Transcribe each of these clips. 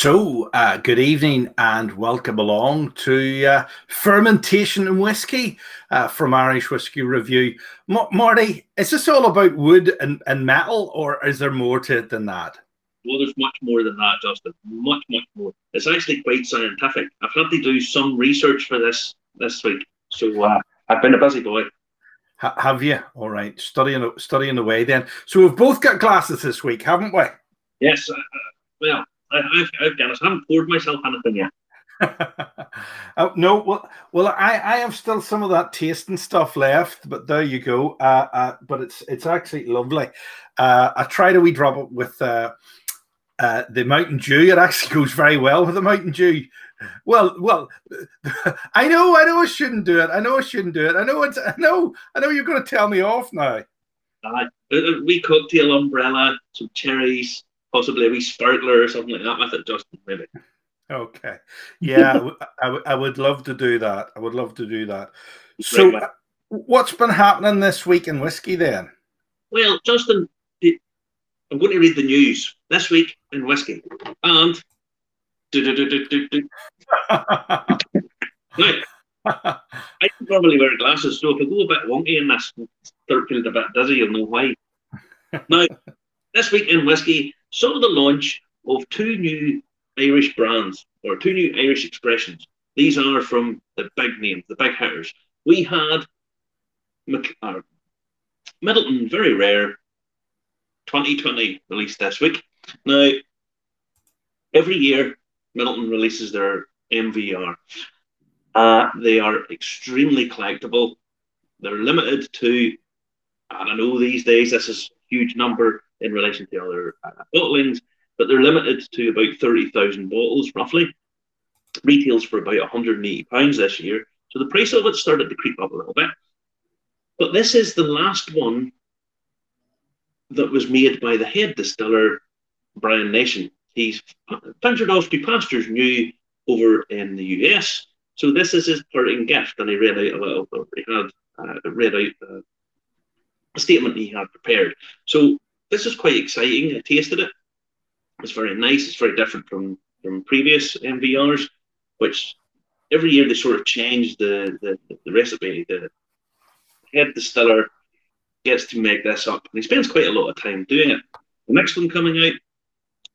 So, uh, good evening and welcome along to uh, Fermentation and Whiskey uh, from Irish Whiskey Review. M- Marty, is this all about wood and, and metal, or is there more to it than that? Well, there's much more than that, Justin. Much, much more. It's actually quite scientific. I've had to do some research for this this week, so uh, I've been a busy boy. H- have you? All right, studying studying away then. So we've both got glasses this week, haven't we? Yes. Uh, well, I, I've got. I haven't poured myself anything yet. oh, no, well, well, I, I have still some of that tasting stuff left, but there you go. Uh, uh, but it's it's actually lovely. Uh, I tried a wee drop it with uh, uh, the Mountain Dew. It actually goes very well with the Mountain Dew. Well, well, I know, I know, I shouldn't do it. I know, I shouldn't do it. I know, it's, I know, I know. You're going to tell me off now. Uh, a wee cocktail umbrella, some cherries, possibly a wee sparkler or something like that with it, Justin, maybe. Okay. Yeah, I would love to do that. I would love to do that. So, right, what's been happening this week in whiskey then? Well, Justin, I'm going to read the news this week in whiskey. And. now, I normally wear glasses, so if I go a bit wonky in this, start feeling a bit dizzy, you'll know why. now, this week in whiskey, saw the launch of two new Irish brands or two new Irish expressions. These are from the big names, the big hitters. We had Mc, uh, Midleton, very rare, 2020 released this week. Now, every year, Midleton releases their MVR. Uh, they are extremely collectible. They're limited to, I don't know, these days, this is a huge number, in relation to other uh, bottlings, but they're limited to about 30,000 bottles roughly. Retails for about 180 pounds this year, so the price of it started to creep up a little bit. But this is the last one that was made by the head distiller, Brian Nation. He's ventured off to pastures new over in the US. So this is his parting gift, and he read out a little. He had uh, read out uh, a statement he had prepared. So this is quite exciting. I tasted it. It's very nice. It's very different from from previous MVRs, which every year they sort of change the the, the recipe. The head distiller gets to make this up, and he spends quite a lot of time doing it. The next one coming out,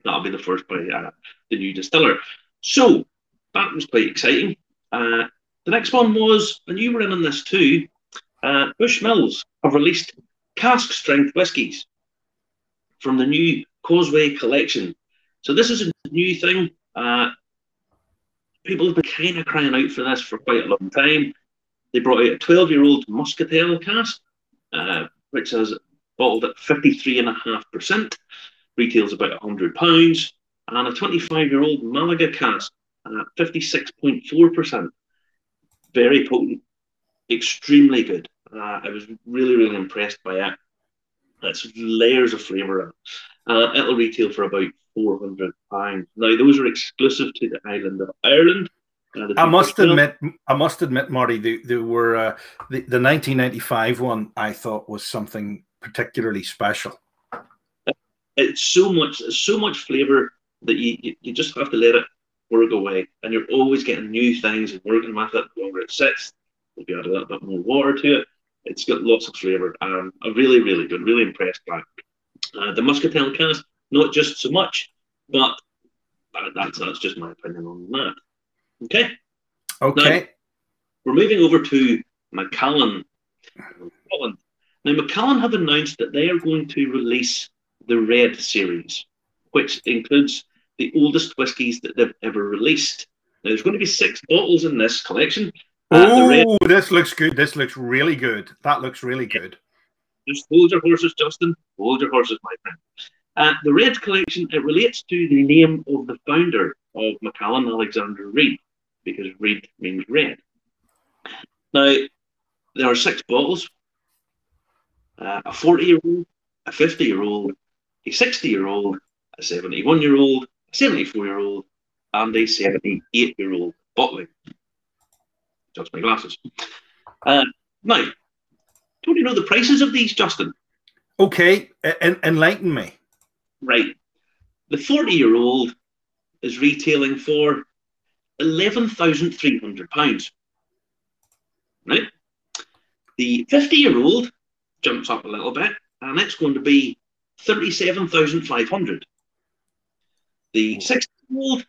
that'll be the first by uh, the new distiller. So that was quite exciting. Uh, the next one was, and you were in on this too. Uh, Bushmills have released cask strength whiskies from the new Causeway collection. So this is a new thing. Uh, people have been kind of crying out for this for quite a long time. They brought out a 12 year old Muscatel cask, uh, which is bottled at 53.5%, retails about £100, and a 25 year old Malaga cask at 56.4%. Very potent, extremely good. Uh, I was really, really impressed by it. It's layers of flavour. Uh, it'll retail for about four hundred pounds. Now those are exclusive to the island of Ireland. Uh, I must admit, I must admit, Marty, they were uh, the, the 1995 one. I thought was something particularly special. It's so much, so much flavour that you, you, you just have to let it work away, and you're always getting new things and working with it. The longer it sits, maybe add a little bit more water to it. It's got lots of flavour. Um, I'm really, really good. Really impressed by it. Uh, the Muscatel cask, not just so much, but that's that's just my opinion on that. Okay. Okay. Now, we're moving over to Macallan. Now, Macallan have announced that they are going to release the Red series, which includes the oldest whiskies that they've ever released. Now, there's going to be six bottles in this collection, Oh, this looks good. This looks really good. That looks really good. Just hold your horses, Justin. Hold your horses, my friend. Uh, the Red Collection, it relates to the name of the founder of Macallan, Alexander Reid, because Reid means red. Now, there are six bottles uh, a 40 year old, a 50 year old, a 60 year old, a 71 year old, a 74 year old, and a 78 year old bottling adjust my glasses. Uh, now, don't you know the prices of these, Justin? Okay, en- enlighten me. Right. The 40 year old is retailing for £11,300. Right? The 50 year old jumps up a little bit and it's going to be 37,500. The 60 year old,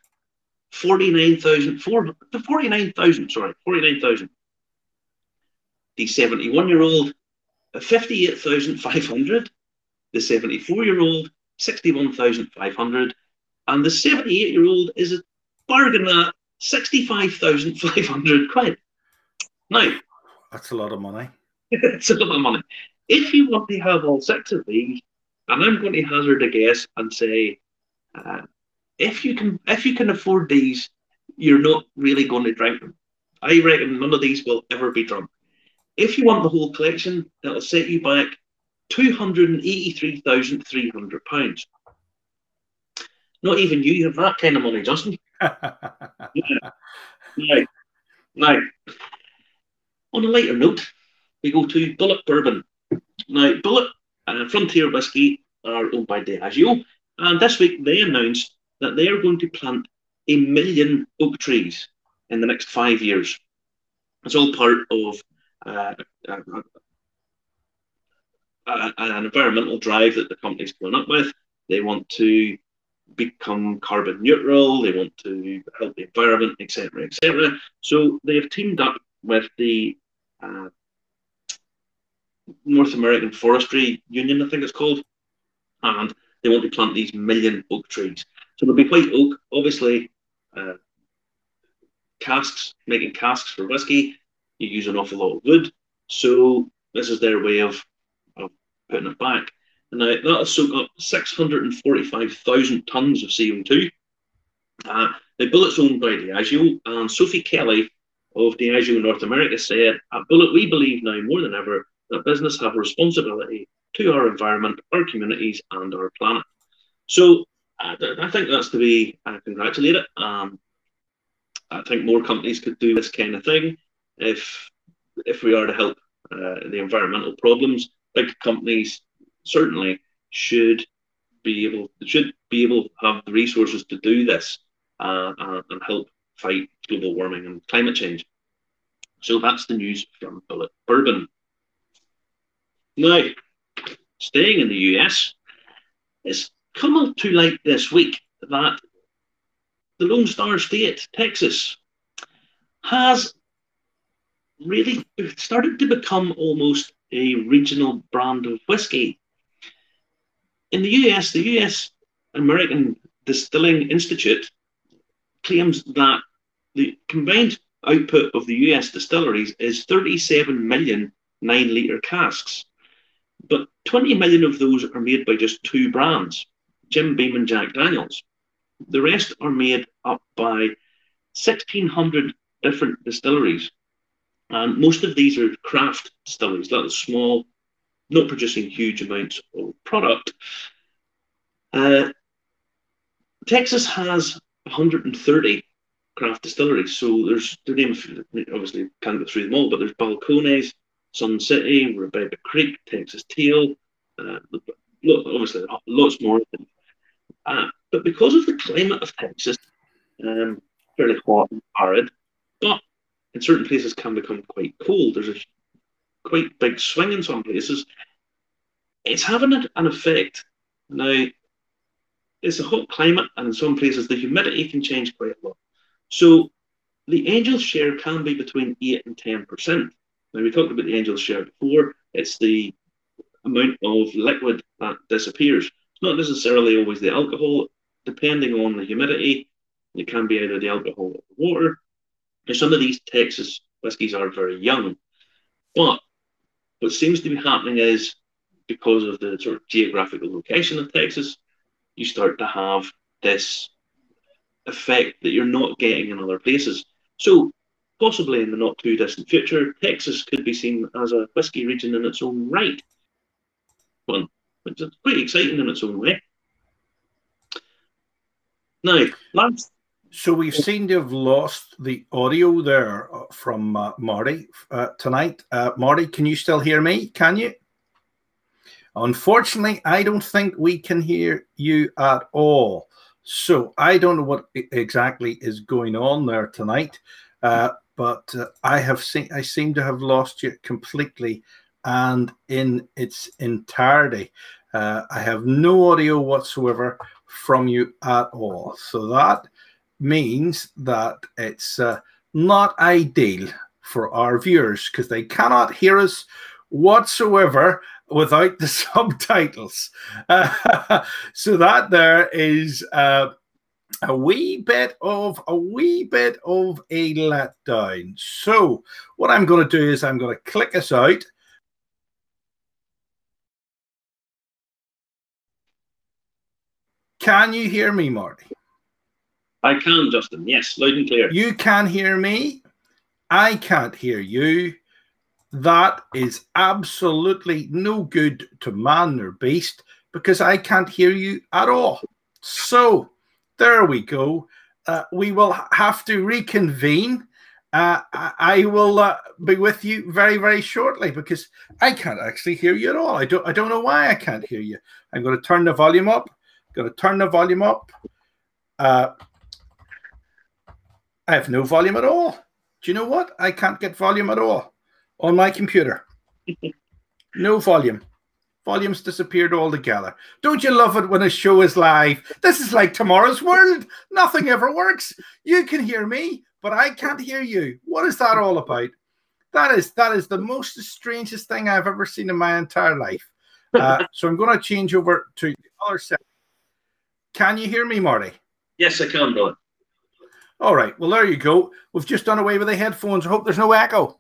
49,000, 49,000, sorry, 49,000. The 71 year old, 58,500. The 74 year old, 61,500. And the 78 year old is a bargain at 65,500 quid. Now, that's a lot of money. it's a lot of money. If you want to have all six of these, and I'm going to hazard a guess and say, uh, if you can, if you can afford these, you're not really going to drink them. I reckon none of these will ever be drunk. If you want the whole collection, that'll set you back two hundred and eighty-three thousand three hundred pounds. Not even you have that kind of money, Justin. yeah. Now, on a lighter note, we go to Bulleit Bourbon. Now, Bulleit and Frontier Whiskey are owned by Diageo, and this week they announced that they are going to plant a million oak trees in the next five years. It's all part of uh, uh, uh, an environmental drive that the company's going up with. They want to become carbon neutral. They want to help the environment, etc., etc. So they have teamed up with the uh, North American Forestry Union, I think it's called, and they want to plant these million oak trees. So they'll be white oak, obviously. Uh, casks, making casks for whiskey, you use an awful lot of wood. So this is their way of, of putting it back. And now that'll soak up 645,000 tons of CO2. Uh, the Bulleit's owned by Diageo, and Sophie Kelly of Diageo North America said, At Bulleit, we believe now more than ever that business have a responsibility to our environment, our communities, and our planet. So uh, I think that's to be uh, congratulated. Um, I think more companies could do this kind of thing if if we are to help uh, the environmental problems. Big companies certainly should be able should be able to have the resources to do this uh, uh, and help fight global warming and climate change. So that's the news from Bulleit Bourbon. Now, staying in the US, it's come to light this week that the Lone Star State, Texas, has really started to become almost a regional brand of whiskey. In the US, the US American Distilling Institute claims that the combined output of the US distilleries is 37 million nine litre casks. But 20 million of those are made by just two brands, Jim Beam and Jack Daniels. The rest are made up by 1,600 different distilleries. And most of these are craft distilleries, little small, not producing huge amounts of product. Uh, Texas has 130 craft distilleries. So there's the name, obviously can't go through them all, but there's Balcones, Sun City, Rebecca Creek, Texas Teal, uh, obviously lots more. Uh, but because of the climate of Texas, um, fairly hot and arid, but in certain places can become quite cold. There's a quite big swing in some places. It's having an effect. Now, it's a hot climate, and in some places the humidity can change quite a lot. So the angel share can be between 8 and 10%. Now, we talked about the angel share before. It's the amount of liquid that disappears. Not necessarily always the alcohol, depending on the humidity. It can be either the alcohol or the water. Now, some of these Texas whiskies are very young, but what seems to be happening is because of the sort of geographical location of Texas, you start to have this effect that you're not getting in other places. So possibly in the not too distant future, Texas could be seen as a whiskey region in its own right. One, which is quite exciting in its own way. Now. So we seem to have lost the audio there uh, from uh, Marty uh, tonight. Uh, Marty, can you still hear me? Can you? Unfortunately, I don't think we can hear you at all. So I don't know what exactly is going on there tonight, uh, but uh, I have seen I seem to have lost you completely and in its entirety. Uh, I have no audio whatsoever from you at all. So that means that it's uh, not ideal for our viewers because they cannot hear us whatsoever without the subtitles. Uh, so that there is uh, a wee bit of a wee bit of a letdown. So what I'm going to do is I'm going to click us out. Can you hear me, Marty? I can, Justin. Yes, loud and clear. You can hear me. I can't hear you. That is absolutely no good to man or beast because I can't hear you at all. So there we go. Uh, we will have to reconvene. Uh, I will uh, be with you very, very shortly because I can't actually hear you at all. I don't. I don't know why I can't hear you. I'm going to turn the volume up. Going to turn the volume up. Uh, I have no volume at all. Do you know what? I can't get volume at all on my computer. no volume. Volume's disappeared altogether. Don't you love it when a show is live? This is like tomorrow's world. Nothing ever works. You can hear me, but I can't hear you. What is that all about? That is that is the most strangest thing I've ever seen in my entire life. Uh, so I'm going to change over to the other side. Can you hear me, Marty? Yes, I can, brother. All right. Well, there you go. We've just done away with the headphones. I hope there's no echo.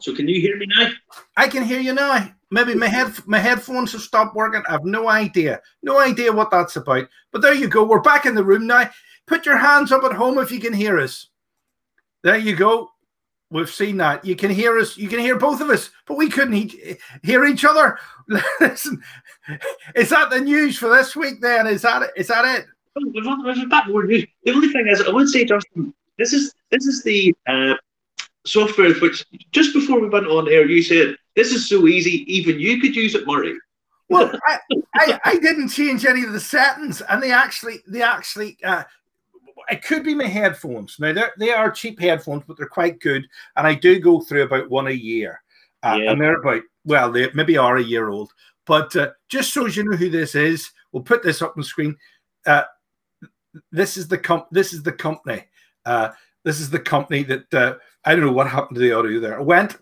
So can you hear me now? I can hear you now. Maybe my head my headphones have stopped working. I have no idea. No idea what that's about. But there you go. We're back in the room now. Put your hands up at home if you can hear us. There you go. We've seen that. You can hear us. You can hear both of us, but we couldn't he- hear each other. Listen, is that the news for this week? Then is that it? Is that it? There's a bit more news. The only thing is, I would say, Justin, this is this is the uh, software which just before we went on air, you said this is so easy, even you could use it, Murray. Well, I, I, I, didn't change any of the settings, and they actually they actually uh, it could be my headphones. Now they they are cheap headphones, but they're quite good, and I do go through about one a year, uh, yeah. and they're about well, they maybe are a year old. But uh, just so you know who this is, we'll put this up on screen. Uh, this is the comp. This is the company. Uh, this is the company that uh, I don't know what happened to the audio there. It went,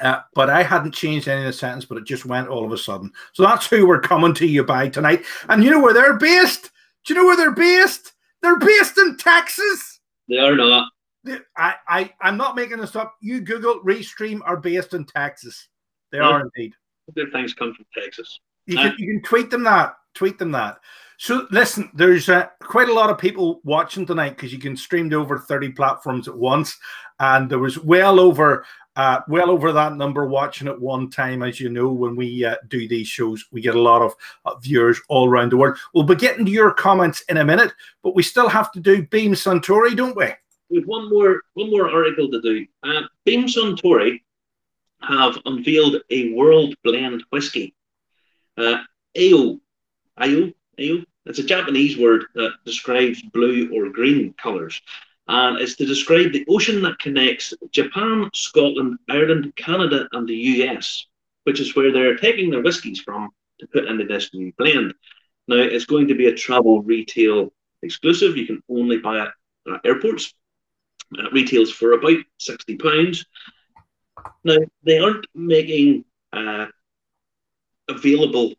uh, but I hadn't changed any of the sentence, but it just went all of a sudden. So that's who we're coming to you by tonight. And you know where they're based? Do you know where they're based? They're based in Texas. They are not. I, I, I'm not making this up. You Google Restream are based in Texas. They yeah. are indeed. Good things come from Texas. You can, you can tweet them that. Tweet them that. So listen, there's uh, quite a lot of people watching tonight because you can stream to over 30 platforms at once, and there was well over uh, well over that number watching at one time. As you know, when we uh, do these shows, we get a lot of uh, viewers all around the world. We'll be getting to your comments in a minute, but we still have to do Beam Suntory, don't we? We have one more one more article to do. Uh, Beam Suntory have unveiled a world blend whiskey. Uh, AO, AO it's a Japanese word that describes blue or green colours. And it's to describe the ocean that connects Japan, Scotland, Ireland, Canada, and the US, which is where they're taking their whiskies from to put into this new blend. Now, it's going to be a travel retail exclusive. You can only buy it at airports. It retails for about £60. Now, they aren't making uh, available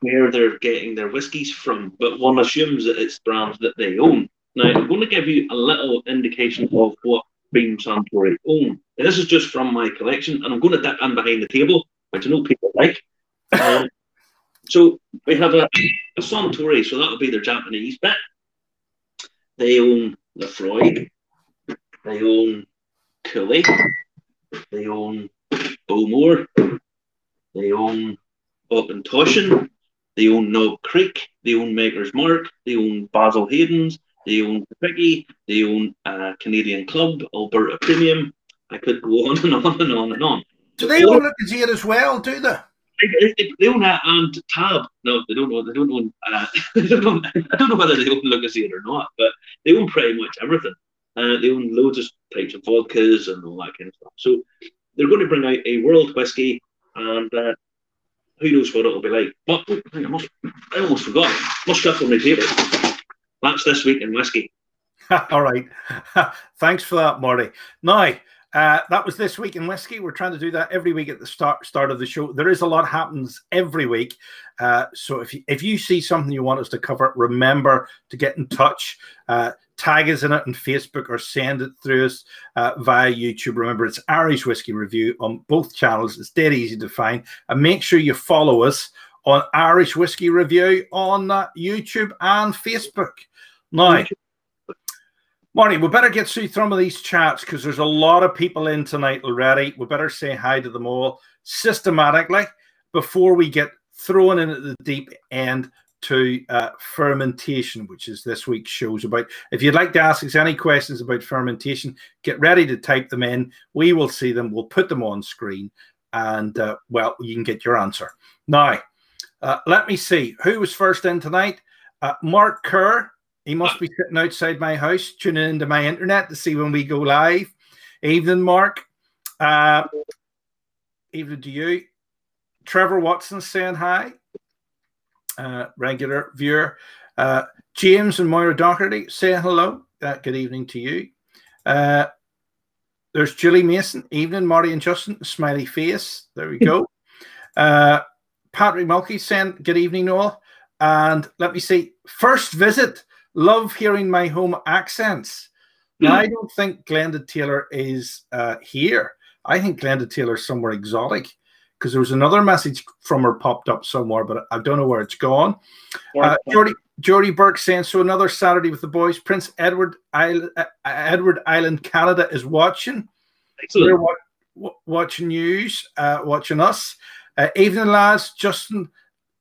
where they're getting their whiskies from, but one assumes that it's brands that they own. Now, I'm going to give you a little indication of what Beam Suntory own. And this is just from my collection, and I'm going to dip in behind the table, which I know people like. Um, so we have a, a Suntory, so that'll be their Japanese bit. They own Laphroaig, they own Cooley, they own Bowmore, they own Auchentoshan, they own Knob Creek. They own Maker's Mark. They own Basil Hayden's. They own Piggy. They own uh, Canadian Club, Alberta Premium. I could go on and on and on and on. Do they own Lucozade as well, do they? they own that and Tab. No, they don't own. They don't own. Uh, they don't own I don't know whether they own Lucozade or not, but they own pretty much everything. Uh, they own loads of types of vodkas and all that kind of stuff. So they're going to bring out a world whiskey, and uh, who knows what it'll be like. But I, must, I almost forgot. Must shuffle my paper. That's this week in whiskey. all right. Thanks for that, Marty. Now, uh, that was this week in whiskey. We're trying to do that every week at the start start of the show. There is a lot happens every week. Uh, so if you, if you see something you want us to cover, remember to get in touch. Uh, tag us in it on Facebook or send it through us uh, via YouTube. Remember, it's Irish Whiskey Review on both channels. It's dead easy to find. And make sure you follow us on Irish Whiskey Review on uh, YouTube and Facebook. Now, Marty, we better get through some of these chats because there's a lot of people in tonight already. We better say hi to them all systematically before we get thrown in at the deep end to uh, fermentation, which is this week's show's about. If you'd like to ask us any questions about fermentation, get ready to type them in. We will see them. We'll put them on screen, and uh, well, you can get your answer. Now, uh, let me see who was first in tonight. Uh, Mark Kerr he must be sitting outside my house, tuning into my internet to see when we go live. Evening, Mark. Uh, evening to you. Trevor Watson saying hi. Uh, regular viewer. Uh, James and Moira Doherty saying hello. Uh, good evening to you. Uh, there's Julie Mason. Evening, Marty and Justin. Smiley face. There we go. Patrick Mulkey saying good evening, all. And let me see. First visit love hearing my home accents. Now, hmm. I don't think Glenda Taylor is uh, here. I think Glenda Taylor is somewhere exotic because there was another message from her popped up somewhere, but I don't know where it's gone. Uh, Jordy, Jordy Burke saying, so another Saturday with the boys. Prince Edward Island, uh, Edward Island, Canada is watching. Excellent. We're wa- watching news, uh, watching us. Uh, evening, lads. Justin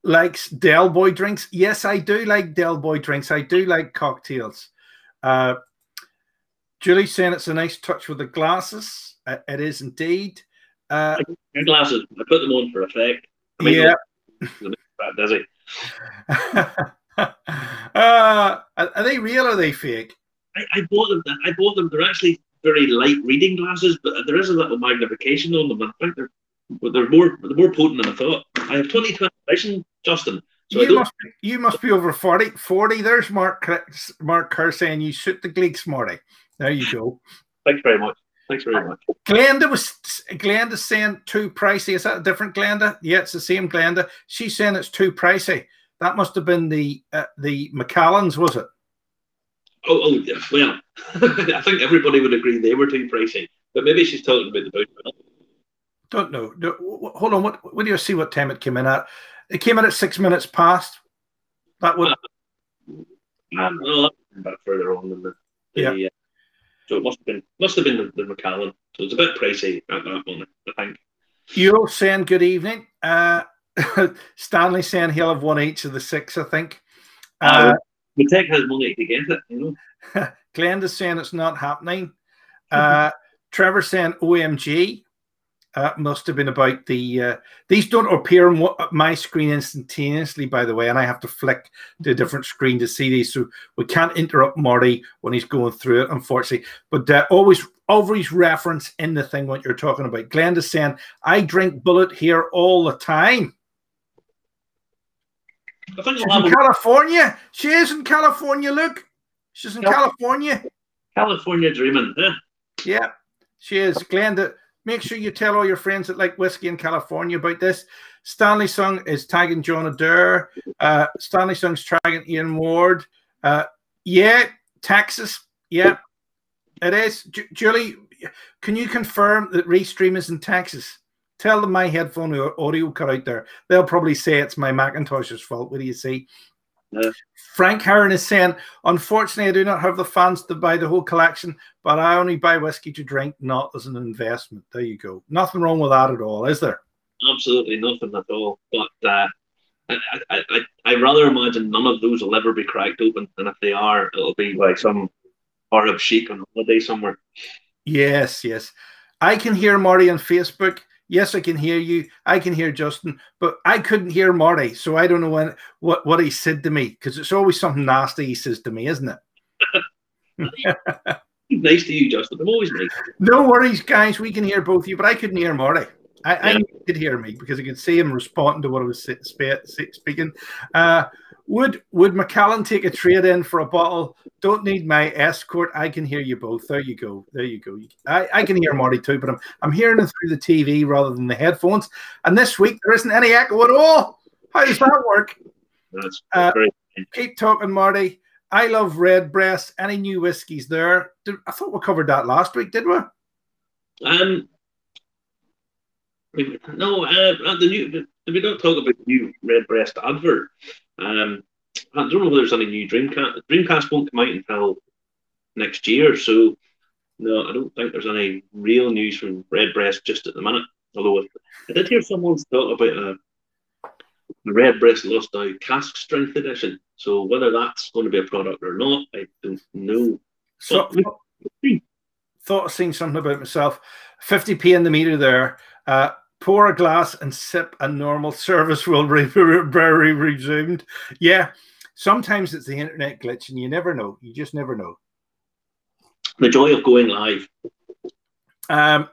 likes Del Boy drinks. Yes, I do like Del Boy drinks. I do like cocktails. Uh, Julie saying it's a nice touch with the glasses. Uh, it is indeed. Uh, glasses. I put them on for effect. I mean, yeah. Does it. uh, are they real or are they fake? I, I, bought them. I bought them. They're actually very light reading glasses, but there is a little magnification on them. I think they're they're more they're more potent than I thought. I have 2020 vision, Justin. So you must be, you must be over 40. 40. There's Mark Mark Kerr saying you shoot the Gleeks, Marty. There you go. Thanks very much. Thanks very much. Glenda was Glenda saying too pricey. Is that a different Glenda? Yeah, it's the same Glenda. She's saying it's too pricey. That must have been the uh, the Macallans, was it? Oh, oh yeah. Well, I think everybody would agree they were too pricey. But maybe she's talking about the boot. Don't know. Hold on. What, what do you see? What time it came in at? It came in at six minutes past. That would. Um, well, back further on than the. the yeah. Uh, so it must have been must have been the, the Macallan. So it's a bit pricey at that moment, I think. You're saying good evening. Uh, Stanley saying he'll have one each of the six, I think. Uh, we take his money to get it, you know. Glenda's saying it's not happening. Uh, Trevor saying OMG. Uh, must have been about the. Uh, these don't appear on my screen instantaneously, by the way, and I have to flick to a different screen to see these. So we can't interrupt Marty when he's going through it, unfortunately. But uh, always, always reference in the thing what you're talking about. Glenda's saying, "I drink Bulleit here all the time." I think She's in California. She is in California. Look, she's in California. California dreaming, huh? Yeah, she is. Glenda Make sure you tell all your friends that like whiskey in California about this. Stanley Sung is tagging John Adair. Uh, Stanley Sung's tagging Ian Ward. Uh, yeah, Texas. Yeah, it is. J- Julie, can you confirm that Restream is in Texas? Tell them my headphone audio cut out there. They'll probably say it's my Macintosh's fault. What do you see? Frank Heron is saying, unfortunately, I do not have the funds to buy the whole collection, but I only buy whiskey to drink, not as an investment. There you go. Nothing wrong with that at all, is there? Absolutely nothing at all. But uh, I, I, I, I rather imagine none of those will ever be cracked open, and if they are, it'll be like some Arab sheik on holiday somewhere. Yes, yes. I can hear Marty on Facebook. Yes, I can hear you. I can hear Justin, but I couldn't hear Marty. So I don't know when, what, what he said to me because it's always something nasty he says to me, isn't it? nice to you, Justin. I'm always nice. No worries, guys. We can hear both of you, but I couldn't hear Marty. I, yeah. I could hear me because I could see him responding to what I was speaking. Uh, would Would Macallan take a trade in for a bottle? Don't need my escort. I can hear you both. There you go. There you go. I, I can hear Marty too, but I'm I'm hearing it through the TV rather than the headphones. And this week there isn't any echo at all. How does that work? That's uh, great. Keep talking, Marty. I love Redbreast. Any new whiskies there? Did, I thought we covered that last week, did we? Um, no, uh, the new. We don't talk about the new Redbreast advert. Um, I don't know if there's any new Dream Cask. Dreamcast won't come out until next year, so no, I don't think there's any real news from Redbreast just at the minute. Although I did hear someone talk about a, a Redbreast Lustau cask strength edition. So whether that's going to be a product or not, I don't know. So, but, thought I've seen something about myself. 50p in the meter there. Uh, pour a glass and sip, and normal service will be resumed. Yeah, sometimes it's the internet glitch, and you never know. You just never know. The joy of going live. Um,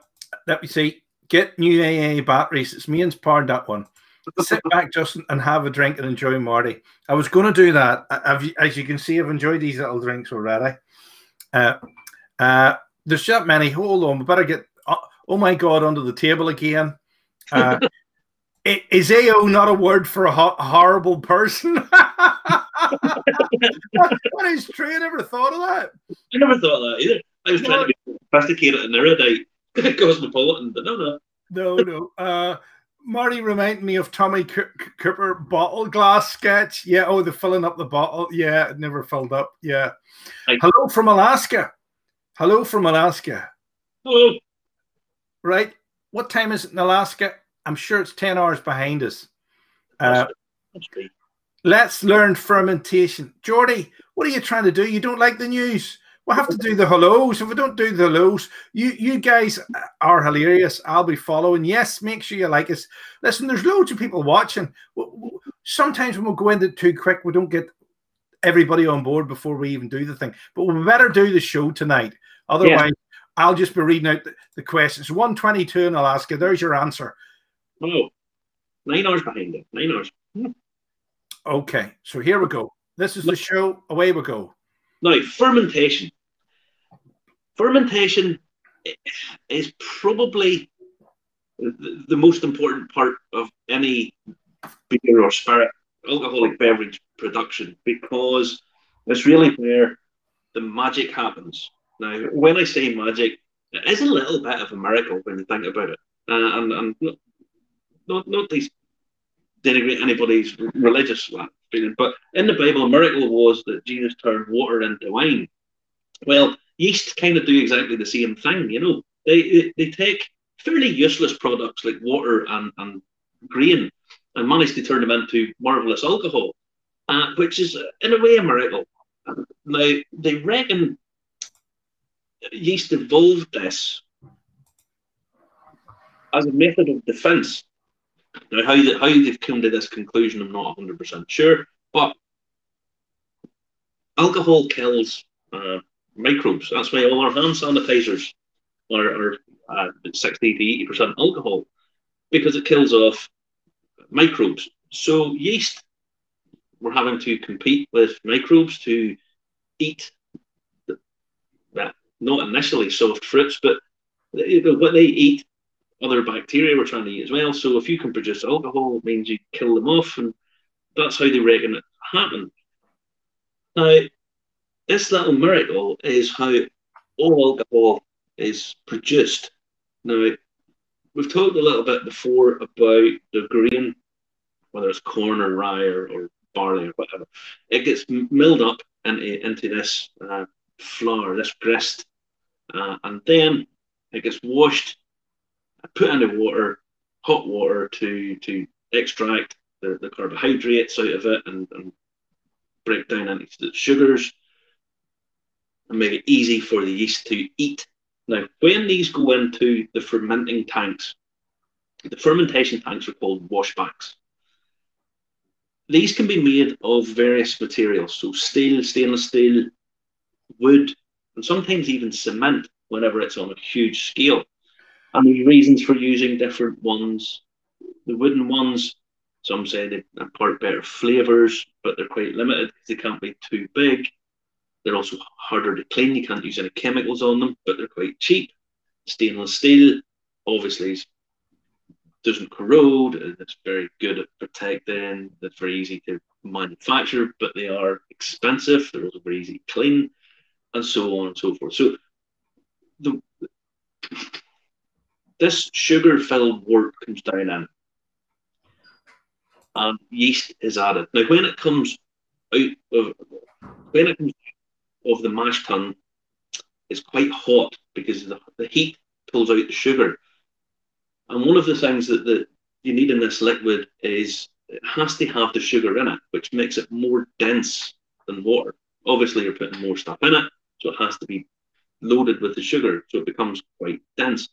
let me see. Get new AA batteries. It's me and powered that one. Sit back, Justin, and have a drink and enjoy Marty. I was going to do that. I've, as you can see, I've enjoyed these little drinks already. Uh, uh, there's that many. Hold on, we better get. Oh, oh my God, under the table again. Uh, is AO not a word for a ho- horrible person? that is true. I never thought of that. I never thought of that either. I was trying to be sophisticated and erudite, cosmopolitan, but no, no. No, no. Uh, Marty reminded me of Tommy Cooper bottle glass sketch. Yeah. Oh, the filling up the bottle. Yeah, it never filled up. Yeah. I- Hello from Alaska. Hello from Alaska. Hello. Right. What time is it in Alaska? I'm sure it's 10 hours behind us. Uh, let's learn fermentation. Jordy, what are you trying to do? You don't like the news? We'll have to do the hellos. If we don't do the hellos, you you guys are hilarious. I'll be following. Yes, make sure you like us. Listen, there's loads of people watching. Sometimes when we go into too quick, we don't get everybody on board before we even do the thing. But we better do the show tonight. Otherwise, yeah. I'll just be reading out the, the questions. 122 in Alaska. There's your answer. Oh, nine hours behind it. Nine hours. Hmm. Okay, so here we go. This is the show. Away we go. Now, fermentation. Fermentation is probably the most important part of any beer or spirit alcoholic beverage production because it's really where the magic happens. Now, when I say magic, it is a little bit of a miracle when you think about it. Uh, and, and not not these denigrate anybody's religious feeling, but in the Bible, a miracle was that Jesus turned water into wine. Well, yeast kind of do exactly the same thing, you know. They they take fairly useless products like water and, and grain and manage to turn them into marvelous alcohol, uh, which is in a way a miracle. Now they reckon yeast evolved this as a method of defense now, how, how they've come to this conclusion, I'm not 100% sure, but alcohol kills uh, microbes. That's why all our hand sanitizers are, are uh, 60 to 80% alcohol because it kills off microbes. So, yeast, we're having to compete with microbes to eat, well, not initially soft fruits, but what they eat other bacteria we're trying to eat as well. So if you can produce alcohol, it means you kill them off, and that's how they reckon it happened. Now, this little miracle is how all alcohol is produced. Now, we've talked a little bit before about the grain, whether it's corn or rye or, or barley or whatever. It gets milled up into, into this uh, flour, this grist, uh, and then it gets washed put in the water, hot water to to extract the, the carbohydrates out of it and, and break down into the sugars and make it easy for the yeast to eat. Now, when these go into the fermenting tanks, the fermentation tanks are called washbacks. These can be made of various materials, so steel, stainless steel, wood, and sometimes even cement whenever it's on a huge scale. And there's reasons for using different ones. The wooden ones, some say they impart better flavours, but they're quite limited because they can't be too big. They're also harder to clean. You can't use any chemicals on them, but they're quite cheap. Stainless steel, obviously, doesn't corrode. And it's very good at protecting. It's very easy to manufacture, but they are expensive. They're also very easy to clean, and so on and so forth. So, the this sugar-filled wort comes down in, and yeast is added. Now, when it comes out of when it comes of the mash tun, it's quite hot because the, the heat pulls out the sugar and one of the things that, that you need in this liquid is it has to have the sugar in it, which makes it more dense than water. Obviously, you're putting more stuff in it, so it has to be loaded with the sugar, so it becomes quite dense.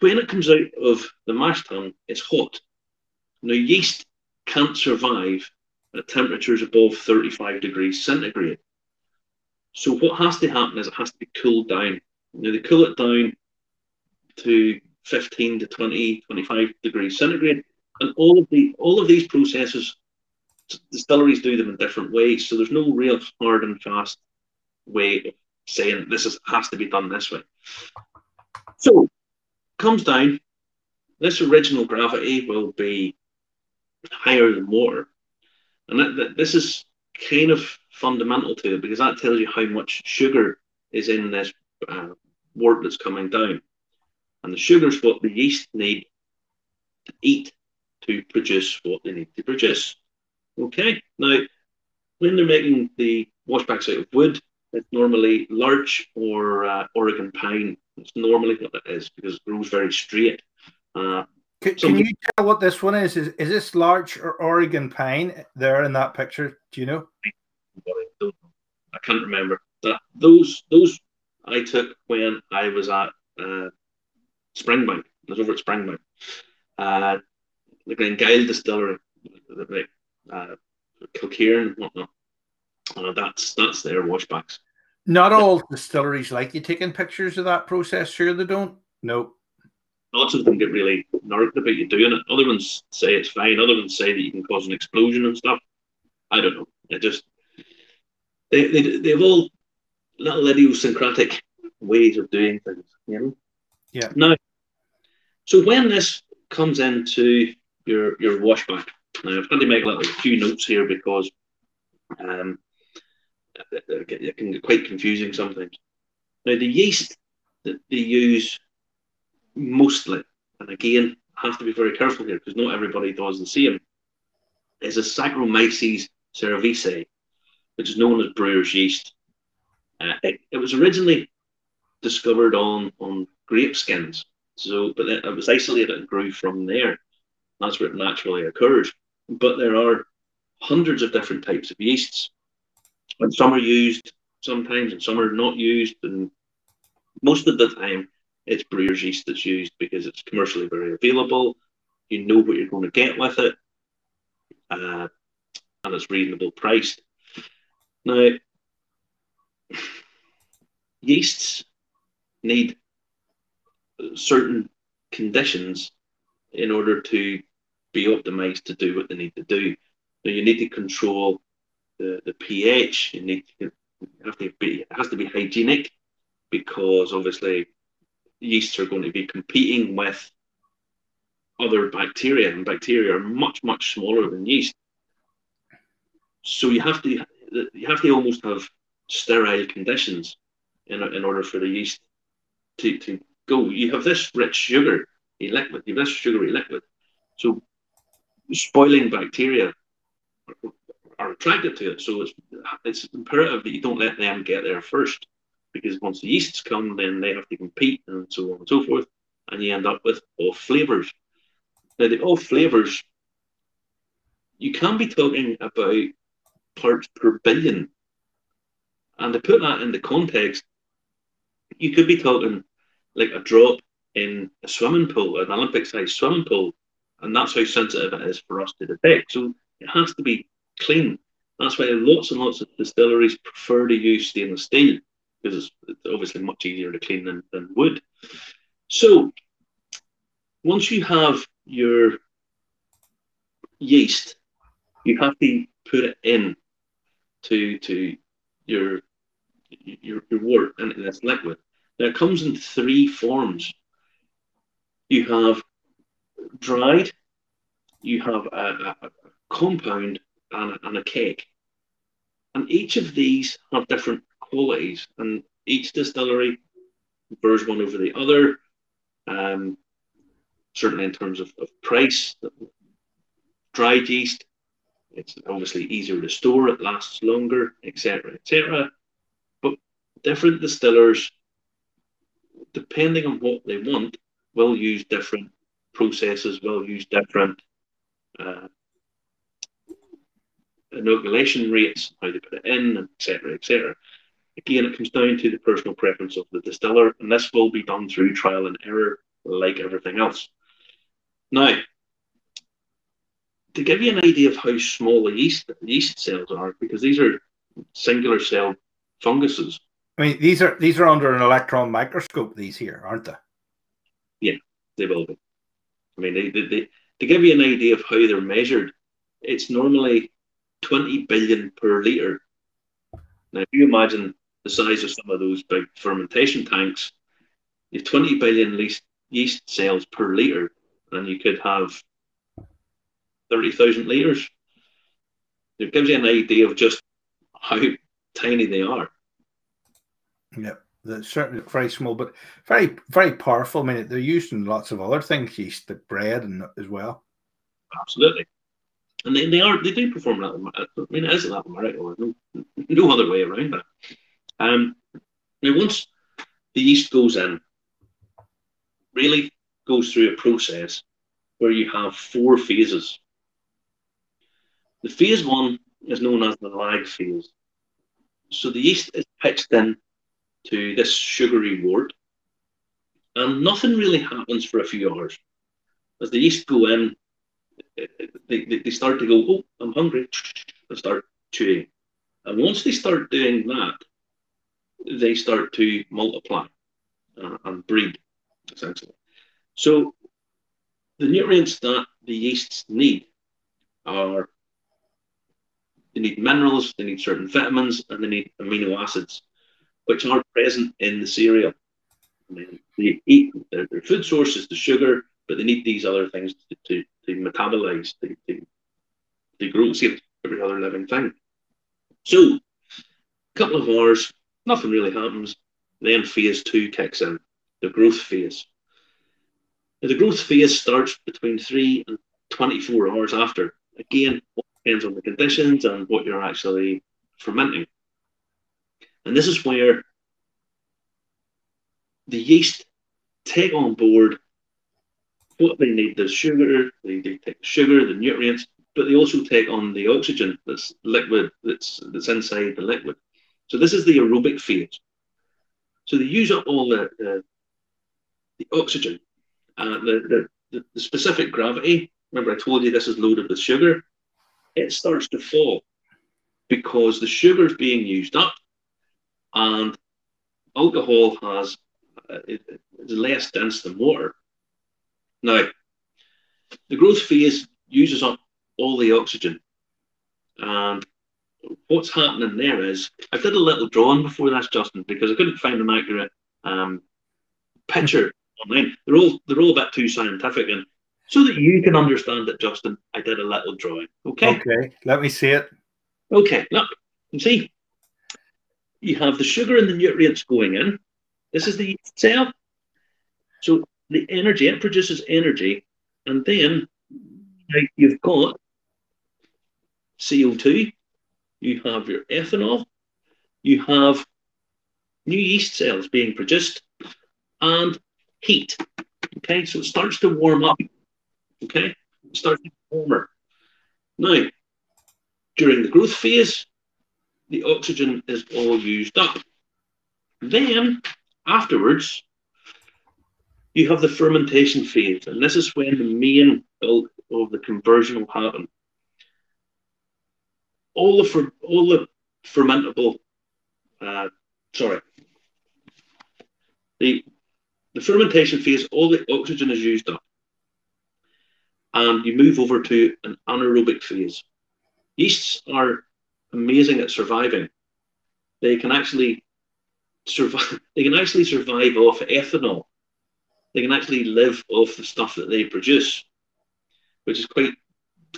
When it comes out of the mash tun, it's hot. Now, yeast can't survive at temperatures above 35 degrees centigrade. So, what has to happen is it has to be cooled down. Now, they cool it down to 15 to 20, 25 degrees centigrade. And all of the all of these processes, distilleries do them in different ways. So there's no real hard and fast way of saying this is, has to be done this way. So comes down, this original gravity will be higher than water. And that, that, this is kind of fundamental to it because that tells you how much sugar is in this uh, wort that's coming down. And the sugar's what the yeast need to eat to produce what they need to produce. Okay, now when they're making the washbacks out of wood, it's normally larch or uh, Oregon pine. It's normally what it is because it grows very straight. Uh, can, can you tell what this one is? Is is this larch or Oregon pine there in that picture? Do you know? I can't remember. That those those I took when I was at uh, Springbank. I was over at Springbank. Uh, the Glengyle distillery, the, uh, and whatnot. Uh, that's that's their washbacks. Not all distilleries like you taking pictures of that process. Sure, they don't. No. Lots of them get really nerved about you doing it. Other ones say it's fine. Other ones say that you can cause an explosion and stuff. I don't know. It just they they they've all little idiosyncratic ways of doing things. You know. Yeah. Now, so when this comes into your your washback, now I've had to make a few notes here because um, it can get quite confusing sometimes. Now the yeast that they use mostly, and again, I have to be very careful here because not everybody does the same, is a Saccharomyces cerevisiae, which is known as brewer's yeast. Uh, it, it was originally discovered on on grape skins. So, but it was isolated and grew from there. That's where it naturally occurred. But there are hundreds of different types of yeasts, and some are used sometimes, and some are not used. And most of the time, it's brewer's yeast that's used because it's commercially very available. You know what you're going to get with it, uh, and it's reasonable priced. Now, yeasts need certain conditions in order to be optimized to do what they need to do. So you need to control the, the pH. You need to be it has to be hygienic because obviously yeasts are going to be competing with other bacteria, and bacteria are much much smaller than yeast. So you have to you have to almost have sterile conditions in, in order for the yeast to, to go, you have this rich sugar, liquid, you have this sugary liquid. So spoiling bacteria are, attracted to it. So it's it's imperative that you don't let them get there first. Because once the yeasts come, then they have to compete and so on and so forth. And you end up with off flavors. Now the off flavors, you can be talking about parts per billion. And to put that in the context, you could be talking like a drop in a swimming pool, an Olympic sized swimming pool, and that's how sensitive it is for us to detect. So it has to be clean. That's why lots and lots of distilleries prefer to use stainless steel because it's obviously much easier to clean than, than wood. So once you have your yeast, you have to put it in to to your your, your wort and it's liquid. Now it comes in three forms. You have dried, you have a, a, a compound, and a, and a cake. And each of these have different qualities, and each distillery prefers one over the other. Um, certainly in terms of, of price, dried yeast, it's obviously easier to store, it lasts longer, etc., etc. But different distillers, depending on what they want, will use different processes, will use different uh, inoculation rates, how they put it in, etc., etc. Again, it comes down to the personal preference of the distiller, and this will be done through trial and error, like everything else. Now, to give you an idea of how small the yeast yeast cells are, because these are singular cell funguses. I mean, these are these are under an electron microscope. These here, aren't they? Yeah, they will be. I mean, they, they, they, to give you an idea of how they're measured, it's normally 20 billion per litre. Now, if you imagine the size of some of those big fermentation tanks, you have 20 billion yeast, yeast cells per litre, and you could have 30,000 litres. It gives you an idea of just how tiny they are. Yeah, they're certainly very small, but very, very powerful. I mean, they're used in lots of other things, yeast, like bread, and as well. Absolutely and they, they are they do perform that. I mean, it is a Latin miracle. No, no other way around that. Um, now, once the yeast goes in, really goes through a process where you have four phases. The phase one is known as the lag phase. So the yeast is pitched in to this sugary wort, and nothing really happens for a few hours. As the yeast go in, they, they start to go, oh, I'm hungry, and start chewing. And once they start doing that, they start to multiply uh, and breed, essentially. So the nutrients that the yeasts need are they need minerals, they need certain vitamins, and they need amino acids, which are present in the cereal. I mean, they eat their, their food source is the sugar, but they need these other things to, to, to metabolize, to, to, to grow, every other living thing. So, a couple of hours, nothing really happens. Then phase two kicks in, the growth phase. Now, the growth phase starts between three and 24 hours after. Again, depends on the conditions and what you're actually fermenting. And this is where the yeast take on board what they need the sugar, they, they take the sugar, the nutrients, but they also take on the oxygen that's liquid, that's that's inside the liquid. So this is the aerobic phase. So they use up all the the, the oxygen, uh, the, the, the specific gravity. Remember, I told you this is loaded with sugar. It starts to fall because the sugar is being used up, and alcohol has uh, it, it's less dense than water. Now, the growth phase uses up all the oxygen. And what's happening there is, I did a little drawing before this, Justin, because I couldn't find an accurate um, picture online. They're all they're all a bit too scientific, and so that you can understand it, Justin, I did a little drawing. Okay. Okay. Let me see it. Okay. Look, you see, you have the sugar and the nutrients going in. This is the cell. So the energy, it produces energy, and then you've got CO2, you have your ethanol, you have new yeast cells being produced, and heat. Okay, so it starts to warm up. Okay, it starts to get warmer. Now, during the growth phase, the oxygen is all used up. Then, afterwards, you have the fermentation phase, and this is when the main bulk of the conversion will happen. All the fer- all the fermentable, uh, sorry, the the fermentation phase, all the oxygen is used up, and you move over to an anaerobic phase. Yeasts are amazing at surviving. They can actually survive. They can actually survive off ethanol they can actually live off the stuff that they produce, which is quite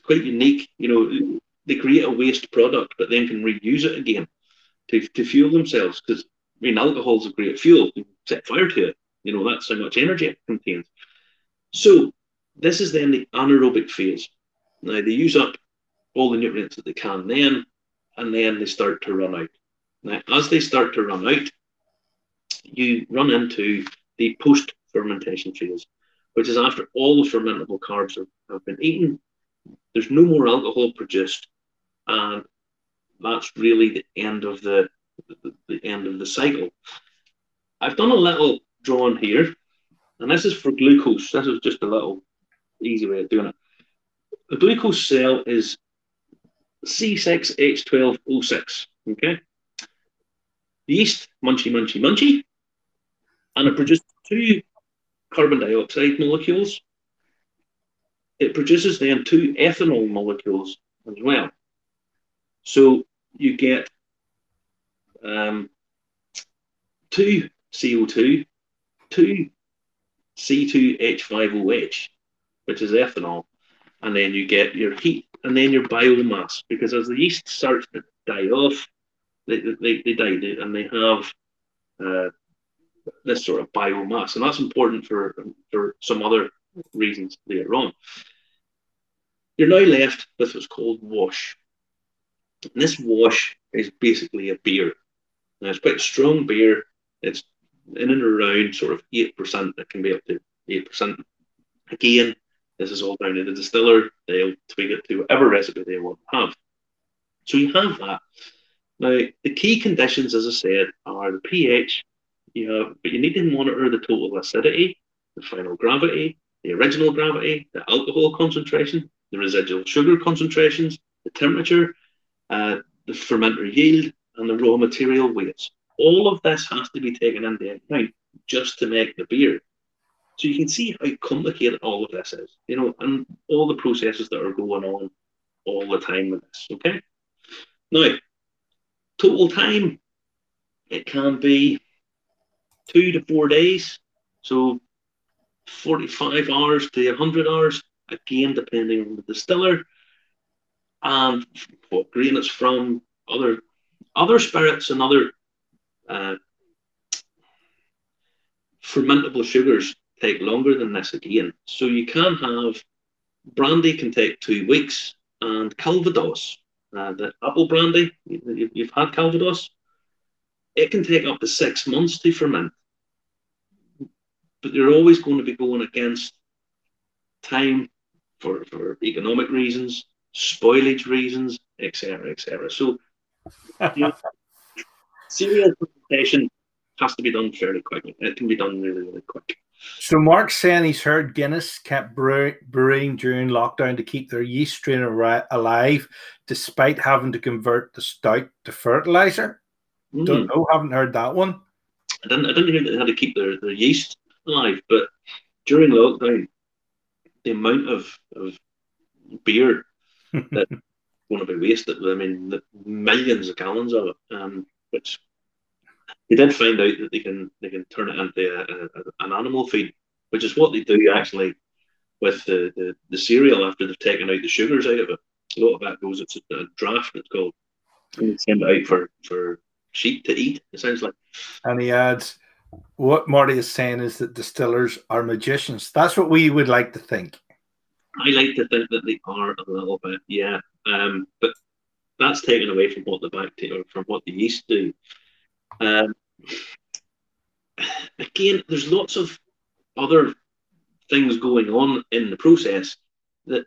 quite unique. You know, they create a waste product, but then can reuse it again to, to fuel themselves. Because I mean, alcohol is a great fuel. You set fire to it. You know, that's how much energy it contains. So this is then the anaerobic phase. Now they use up all the nutrients that they can then, and then they start to run out. Now, as they start to run out, you run into the post fermentation phase, which is after all the fermentable carbs have, have been eaten. There's no more alcohol produced, and that's really the end of the, the, the end of the cycle. I've done a little drawing here, and this is for glucose. This is just a little easy way of doing it. The glucose cell is C6H12O6. Okay. Yeast, munchy, munchy, munchy. And it produces two carbon dioxide molecules. It produces then two ethanol molecules as well. So you get um, two CO2, two C2H5OH, which is ethanol, and then you get your heat and then your biomass. Because as the yeast starts to die off, they, they, they die and they have uh, this sort of biomass, and that's important for for some other reasons later on. You're now left with what's called wash. And this wash is basically a beer. Now it's quite strong beer. It's in and around sort of eight percent. It can be up to eight percent. Again, this is all down to the distiller. They'll tweak it to whatever recipe they want to have. So you have that. Now, the key conditions, as I said, are the pH have, but you need to monitor the total acidity, the final gravity, the original gravity, the alcohol concentration, the residual sugar concentrations, the temperature, uh, the fermenter yield, and the raw material weights. All of this has to be taken into account just to make the beer. So you can see how complicated all of this is, you know, and all the processes that are going on all the time with this. Okay. Now, total time, it can be two to four days. So 45 hours to 100 hours, again, depending on the distiller and what grain it's from, other other spirits and other uh, fermentable sugars take longer than this again. So you can have brandy can take two weeks, and Calvados, uh, the apple brandy, you've had Calvados, it can take up to six months to ferment. But you're always going to be going against time for, for economic reasons, spoilage reasons, etc., etc. So, cereal fermentation has to be done fairly quickly. It can be done really, really quick. So Mark's saying he's heard Guinness kept brewing during lockdown to keep their yeast strain alive, despite having to convert the stout to fertilizer. Mm. Don't know. Haven't heard that one. I didn't. I didn't know they had to keep their, their yeast alive, but during lockdown, the amount of, of beer that going to be wasted. I mean, the millions of gallons of it, um, which they did find out that they can they can turn it into a, a, an animal feed, which is what they do actually with the, the, the cereal after they've taken out the sugars out of it. A lot of that goes it's a draff. It's called. And they send it out for for sheep to eat, essentially. And he adds, what Marty is saying is that distillers are magicians. That's what we would like to think. I like to think that they are a little bit, yeah. Um, but that's taken away from what the bacteria, from what the yeast do. Um, again, there's lots of other things going on in the process that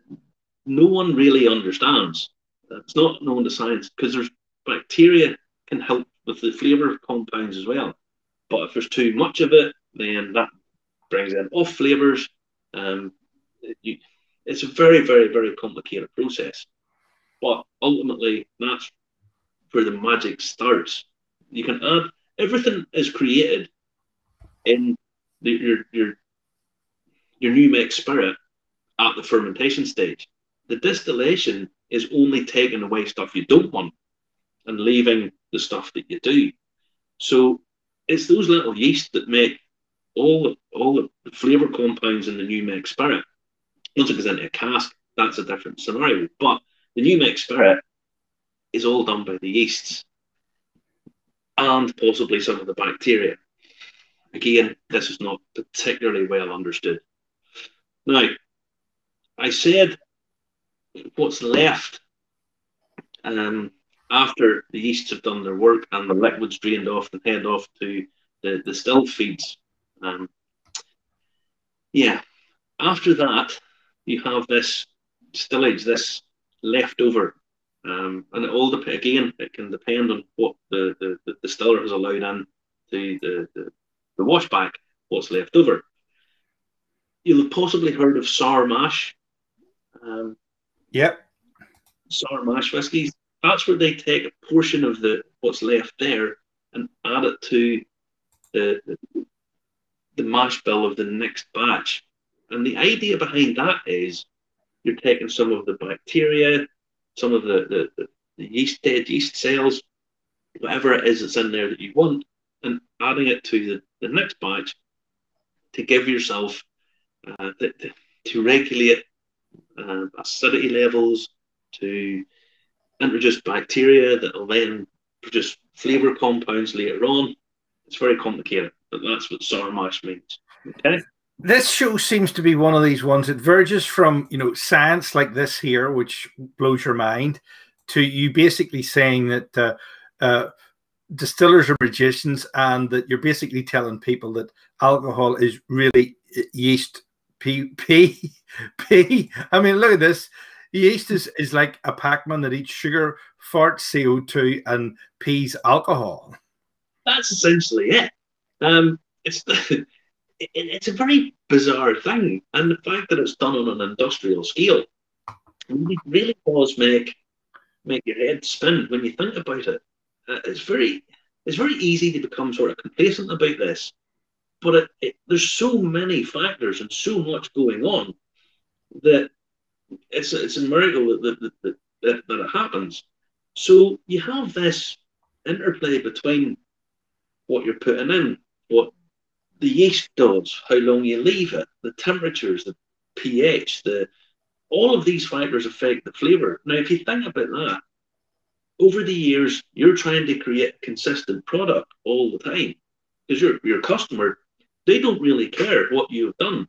no one really understands. It's not known to science because there's bacteria can help with the flavour compounds as well. But if there's too much of it, then that brings in off flavors. Um, you, it's a very, very, very complicated process. But ultimately, that's where the magic starts. You can add everything is created in the, your your your new make spirit at the fermentation stage. The distillation is only taking away stuff you don't want and leaving the stuff that you do. So it's those little yeast that make all the all the flavor compounds in the new make spirit. Once it goes into a cask, that's a different scenario. But the new make spirit is all done by the yeasts and possibly some of the bacteria. Again, this is not particularly well understood. Now, I said what's left um, after the yeasts have done their work and the liquid's drained off and head off to the, the still feeds. Um, yeah, after that, you have this stillage, this leftover. Um, and it all dep- again, it can depend on what the, the, the distiller has allowed in to the, the, the washback, what's left over. You'll have possibly heard of sour mash. Um, yep. Sour mash whiskies. That's where they take a portion of the what's left there and add it to the, the, mash bill of the next batch. And the idea behind that is you're taking some of the bacteria, some of the, the, the, yeast, dead yeast cells, whatever it is that's in there that you want, and adding it to the, the next batch to give yourself uh, to regulate uh, acidity levels, to introduce bacteria that will then produce flavor compounds later on. It's very complicated, but that's what sour mash means. Okay this show seems to be one of these ones that verges from you know science like this here which blows your mind to you basically saying that uh, uh, distillers are magicians and that you're basically telling people that alcohol is really yeast p p p i mean look at this yeast is, is like a pac-man that eats sugar farts co2 and pees alcohol that's essentially it um it's it, it's a very bizarre thing, and the fact that it's done on an industrial scale really, really does make make your head spin when you think about it. Uh, it's very it's very easy to become sort of complacent about this, but it, it, there's so many factors and so much going on that it's it's a miracle that that, that, that, that it happens. So you have this interplay between what you're putting in, what the yeast does, how long you leave it, the temperatures, the pH, the all of these factors affect the flavor. Now, if you think about that, over the years, you're trying to create consistent product all the time because your your customer, they don't really care what you've done.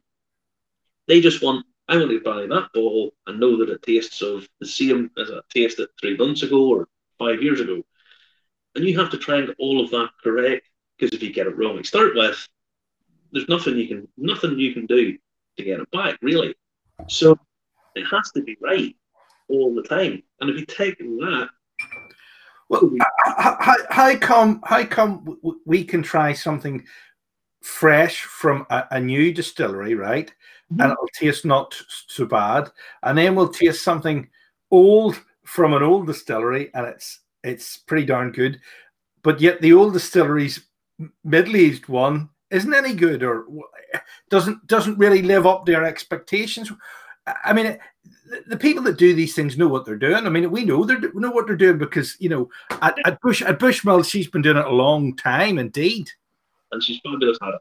They just want, I want to buy that bottle and know that it tastes of the same as it tasted three months ago or five years ago. And you have to try and get all of that correct because if you get it wrong to start with, there's nothing you can nothing you can do to get it back, really. So it has to be right all the time. And if you take that, well, how, how come how come we can try something fresh from a, a new distillery, right? Mm-hmm. And it'll taste not so bad, and then we'll taste something old from an old distillery, and it's it's pretty darn good. But yet the old distillery's middle-aged one isn't any good or doesn't doesn't really live up to our expectations. I mean, the people that do these things know what they're doing. I mean, we know they know what they're doing because you know at, at Bush at Bushmill, she's been doing it a long time, indeed. And she's fabulous at it.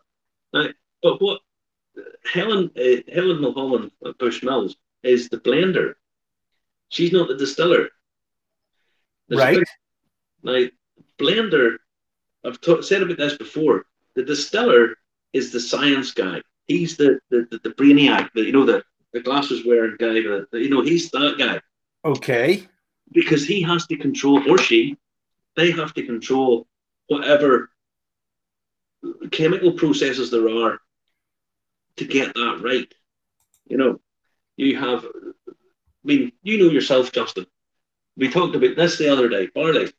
Now, but what Helen uh, Helen Mulholland at Bushmills is the blender. She's not the distiller. There's right. now, blender. I've said about this before. The distiller is the science guy. He's the the, the, the brainiac, the, you know, the, the glasses wearing guy, the, you know, he's that guy. Okay. Because he has to control, or she, they have to control whatever chemical processes there are to get that right. You know, you have, I mean, you know yourself, Justin. We talked about this the other day, barley.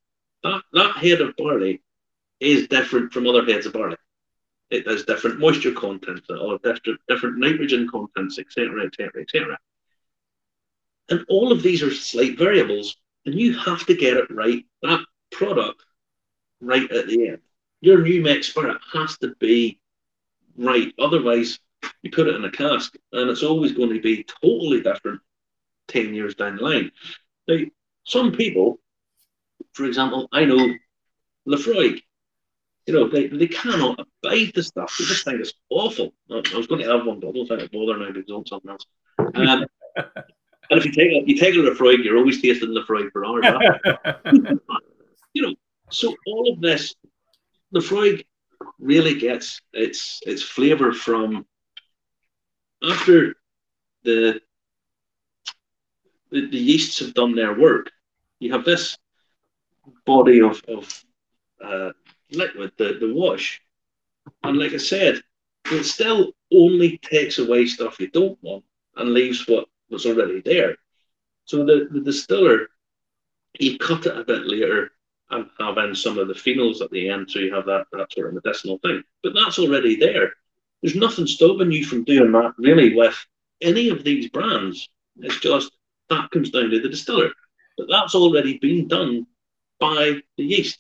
That, that head of barley is different from other heads of barley. it has different moisture contents, or different, different nitrogen contents, etc., etc., etc. And all of these are slight variables, and you have to get it right. That product right at the end. Your new make spirit has to be right. Otherwise, you put it in a cask, and it's always going to be totally different 10 years down the line. Now, some people, for example, I know Laphroaig, you know, they, they cannot abide the stuff. They just think it's awful. I was going to have one, but I don't think it's bother now because it's something else. Um, and if you take a, you take a Laphroaig, you're always tasting Laphroaig for hours. you know, so all of this, Laphroaig really gets its its flavour from after the, the the yeasts have done their work. You have this body of of uh, liquid, the, the wash. And like I said, it still only takes away stuff you don't want and leaves what was already there. So the, the distiller, you cut it a bit later and have in some of the phenols at the end, so you have that, that sort of medicinal thing. But that's already there. There's nothing stopping you from doing that really with any of these brands. It's just that comes down to the distiller. But that's already been done by the yeast.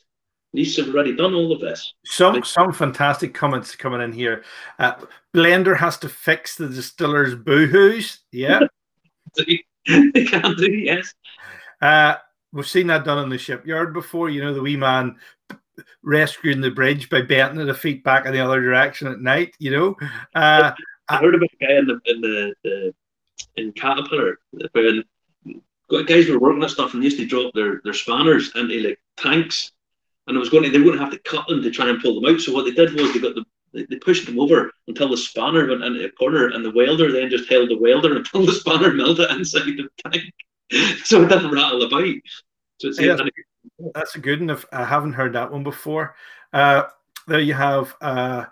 Yeast have already done all of this. Some some fantastic comments coming in here. Uh, Blender has to fix the distiller's boohoos. Yeah, they can do. Yes. Uh, we've seen that done in the shipyard before. You know, the wee man rescuing the bridge by bending the feet back in the other direction at night. You know. Uh, I heard about a guy in the in the, the in Caterpillar when guys were working on stuff and they used to drop their, their spanners into like tanks and it was going to, they were going to have to cut them to try and pull them out. So what they did was they got the they, they pushed them over until the spanner went into a corner and the welder then just held the welder until the spanner melted inside the tank. so it didn't rattle about. So it's yeah, that's a good one. If I haven't heard that one before. Uh, there you have uh,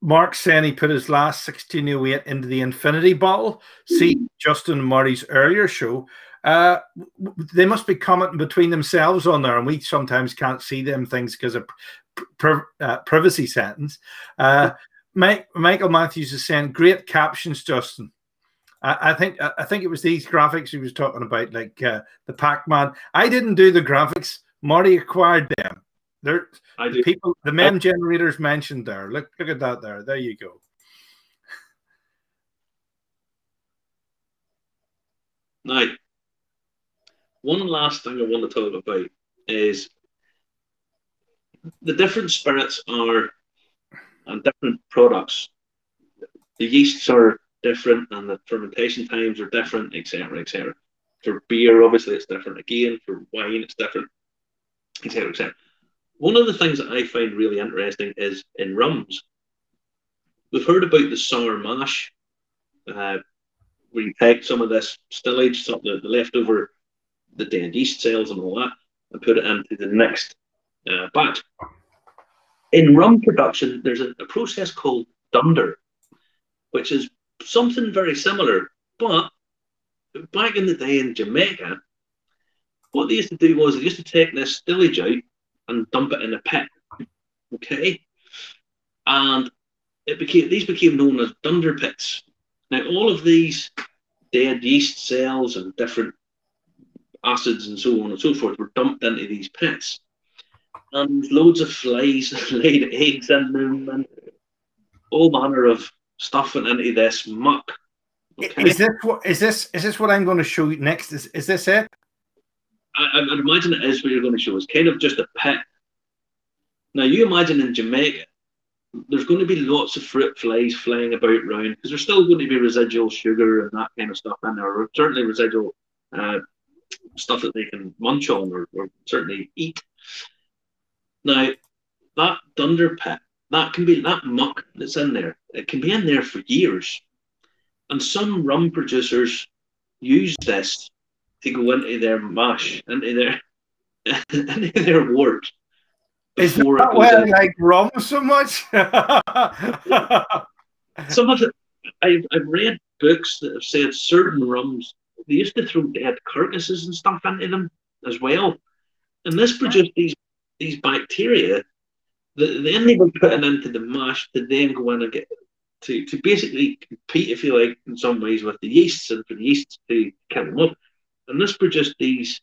Mark saying he put his last 1608 into the infinity bottle. See Justin Marty's earlier show. Uh, they must be commenting between themselves on there, and we sometimes can't see them things because of uh, privacy settings. Uh, Mike, Michael Matthews is saying, "Great captions, Justin." I, I think I think it was these graphics he was talking about, like uh, the Pac-Man. I didn't do the graphics. Marty acquired them. There, the people, the mem generators mentioned there. Look, look at that there. There you go. Now, one last thing I want to talk about is the different spirits are and different products. The yeasts are different, and the fermentation times are different, etc., etc. For beer, obviously, it's different again. For wine, it's different, etc., etc. One of the things that I find really interesting is in rums. We've heard about the sour mash, uh, where you take some of this stillage, some the, the leftover, the dead yeast cells and all that, and put it into the next uh, batch. In rum production, there's a, a process called dunder, which is something very similar, but back in the day in Jamaica, what they used to do was they used to take this stillage out and dump it in a pit. Okay, and it became these became known as dunder pits. Now all of these dead yeast cells and different acids and so on and so forth were dumped into these pits, and loads of flies laid eggs in them and all manner of stuff went into this muck. Okay? Is this what is this is this what I'm going to show you next? Is is this it? I, would imagine it is what you're going to show. It's kind of just a pit now, you imagine in Jamaica, there's going to be lots of fruit flies flying about around because there's still going to be residual sugar and that kind of stuff in there, or certainly residual uh, stuff that they can munch on or, or certainly eat. Now, that dunder pit, that can be that muck that's in there, it can be in there for years. And some rum producers use this to go into their mash, into their into their wort is that why I like rum so much? Some of it, I've, I've read books that have said certain rums, they used to throw dead carcasses and stuff into them as well. And this produced these, these bacteria the, then they were putting into the mash to then go in and get to, to basically compete, if you like, in some ways with the yeasts and for the yeasts to kill them up. And this produced these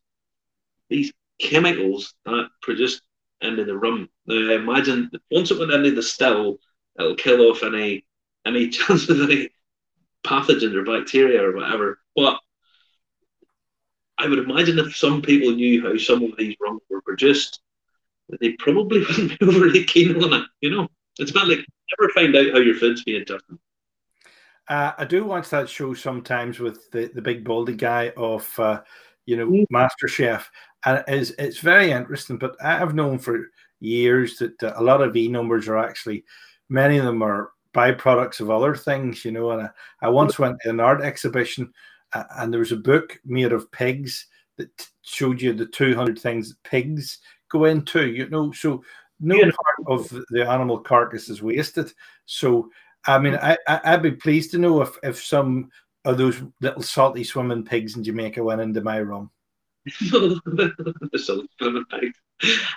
these chemicals that produced into the rum. Now I imagine once it went into the still, it'll kill off any any chance of any pathogens or bacteria or whatever. But I would imagine if some people knew how some of these rums were produced, they probably wouldn't be overly keen on it. You know, it's about like never find out how your food's being done. Uh, I do watch that show sometimes with the, the big baldy guy of, uh, you know, mm. Master Chef, and it's it's very interesting. But I've known for years that uh, a lot of E numbers are actually, many of them are byproducts of other things, you know. And I, I once went to an art exhibition, uh, and there was a book made of pigs that showed you the 200 things that pigs go into, you know. So no yeah. part of the animal carcass is wasted. So I mean, I, I would be pleased to know if if some of those little salty swimming pigs in Jamaica went into my room. the swimming pigs.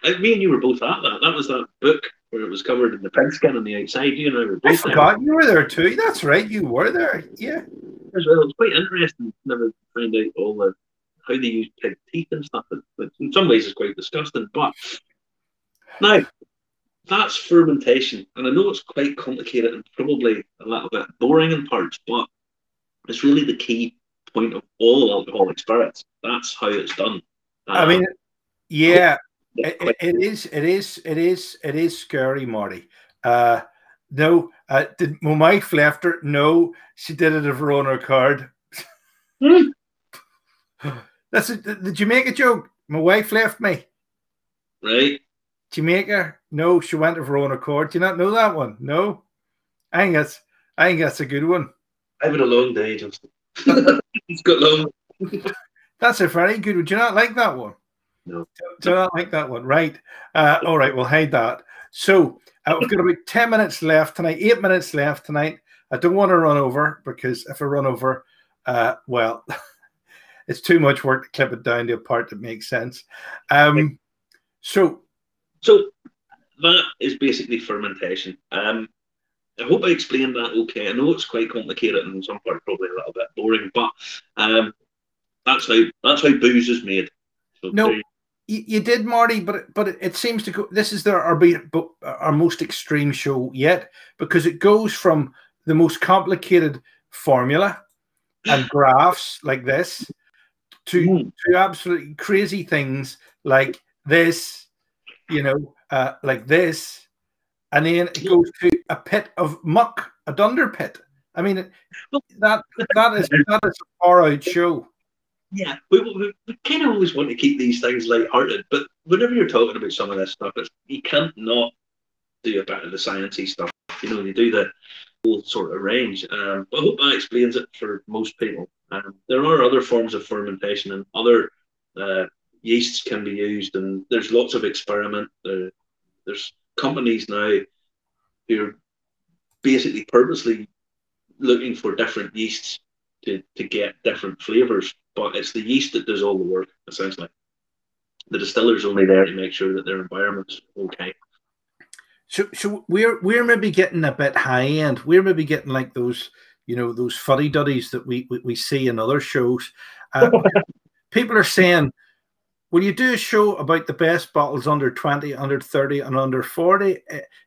I, me and you were both at that. That was that book where it was covered in the pigskin on the outside. You know, I forgot there. you were there too. That's right, you were there. Yeah. As well, it's quite interesting. Never find out all the how they use pig teeth and stuff. But in some ways, it's quite disgusting. But now that's fermentation. And I know it's quite complicated and probably a little bit boring in parts, but it's really the key point of all alcoholic spirits. That's how it's done. Um, I mean, yeah, it, it is, it is, it is, it is scary, Marty. Uh, no, uh, did my wife left her? No, she did it of her own accord. Hmm. That's a, the Jamaica joke. My wife left me. Right. Jamaica? No, she went of her own accord. Do you not know that one? No? I think that's I think that's a good one. I've had a long day, Justin. it's got long. that's a very good one. Do you not like that one? No. Do you not like that one? Right. Uh, all right, we'll hide that. So uh, we've got about 10 minutes left tonight, eight minutes left tonight. I don't want to run over because if I run over, uh, well, it's too much work to clip it down to a part that makes sense. Um, so so that is basically fermentation. Um, I hope I explained that okay. I know it's quite complicated and some part probably a little bit boring, but um, that's how that's how booze is made. So no, you, you, did, Marty, but but it seems to go. This is our our most extreme show yet because it goes from the most complicated formula and graphs like this to mm. to absolutely crazy things like this you know, uh, like this, and then it goes to a pit of muck, a dunder pit. I mean, that that is that is a far out show. Yeah, we, we, we kind of always want to keep these things light-hearted, but whenever you're talking about some of this stuff, it's, you can't not do a bit of the sciencey stuff. You know, you do the whole sort of range. Um, I hope that explains it for most people. Um, there are other forms of fermentation and other uh, yeasts can be used, and there's lots of experiment. There's companies now who are basically purposely looking for different yeasts to, to get different flavors, but it's the yeast that does all the work essentially. The distiller's only there to make sure that their environment's okay. So, so we're we're maybe getting a bit high end. We're maybe getting like those, you know, those fuddy duddies that we, we, we see in other shows. Uh, people are saying Will you do a show about the best bottles under 20, under 30, and under 40,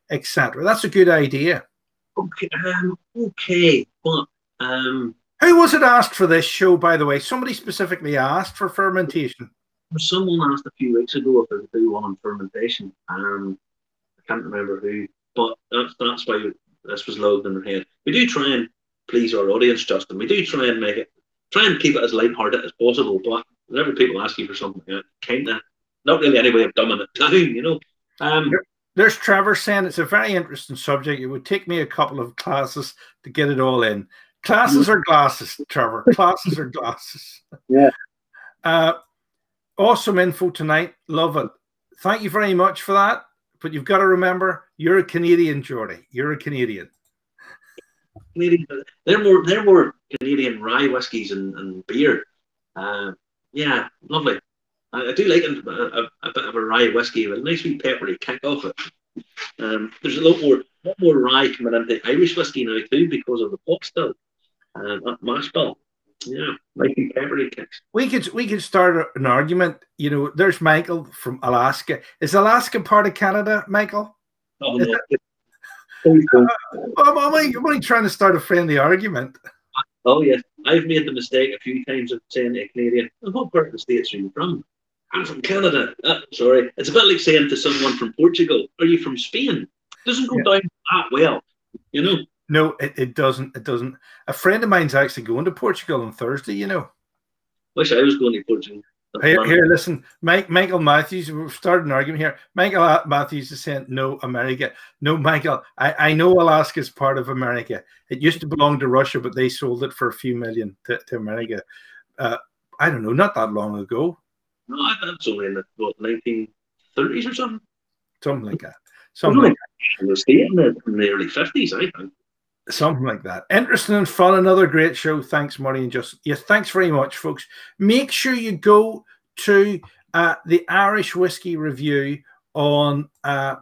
etc.? That's a good idea. Okay, um, okay, but um, who was it asked for this show, by the way? Somebody specifically asked for fermentation. Someone asked a few weeks ago if I could do one on fermentation. Um, I can't remember who, but that's that's why this was loaded in their head. We do try and please our audience, Justin. We do try and make it, try and keep it as light-hearted as possible, but whenever people ask you for something, kind of not really any way of dumbing it down, you know. Um, There's Trevor saying it's a very interesting subject. It would take me a couple of classes to get it all in. Classes or glasses, Trevor. Classes or glasses. Yeah. Uh, awesome info tonight. Love it. Thank you very much for that. But you've got to remember, you're a Canadian, Jordy. You're a Canadian. Canadian. They're more. They're more Canadian rye whiskies and, and beer. Uh, yeah, lovely. I, I do like a, a, a, bit of a rye whiskey with a nice wee peppery kick off it. Um, there's a lot more, lot more rye coming into Irish whiskey now too because of the pot still, um, mash bill. Yeah, be peppery kicks. We could we could start an argument. You know, there's Michael from Alaska. Is Alaska part of Canada, Michael? Oh, no. I'm, only, I'm only trying to start a friendly argument. Oh yes, I've made the mistake a few times of saying to a Canadian, "What part of the states are you from?" I'm from Canada. Uh, sorry, it's a bit like saying to someone from Portugal, "Are you from Spain?" It doesn't go yeah. down that well, you know. No, it, it doesn't. It doesn't. A friend of mine's actually going to Portugal on Thursday. You know. Wish I was going to Portugal. Here, here, listen, Mike, Michael Matthews. We've started an argument here. Michael Matthews is saying no, America. No, Michael. I, I know Alaska is part of America. It used to belong to Russia, but they sold it for a few million to, to America. Uh, I don't know, not that long ago. No, i that's only in the what, 1930s or something. Something like that. Something like that. In the state in the, in the early 50s, I think. Something like that. Interesting and fun. Another great show. Thanks, Marty and Just. Yeah, thanks very much, folks. Make sure you go to uh, the Irish Whiskey Review on uh,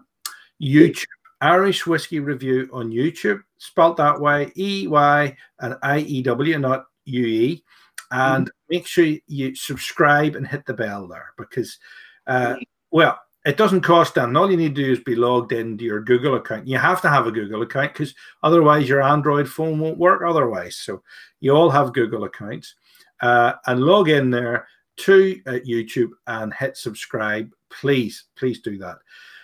YouTube. Irish Whiskey Review on YouTube, spelt that way E Y and I E W, not U E. And mm-hmm. make sure you subscribe and hit the bell there because, uh, well, it doesn't cost them. All you need to do is be logged into your Google account. You have to have a Google account because otherwise your Android phone won't work otherwise. So you all have Google accounts uh, and log in there to uh, YouTube and hit subscribe. Please, please do that.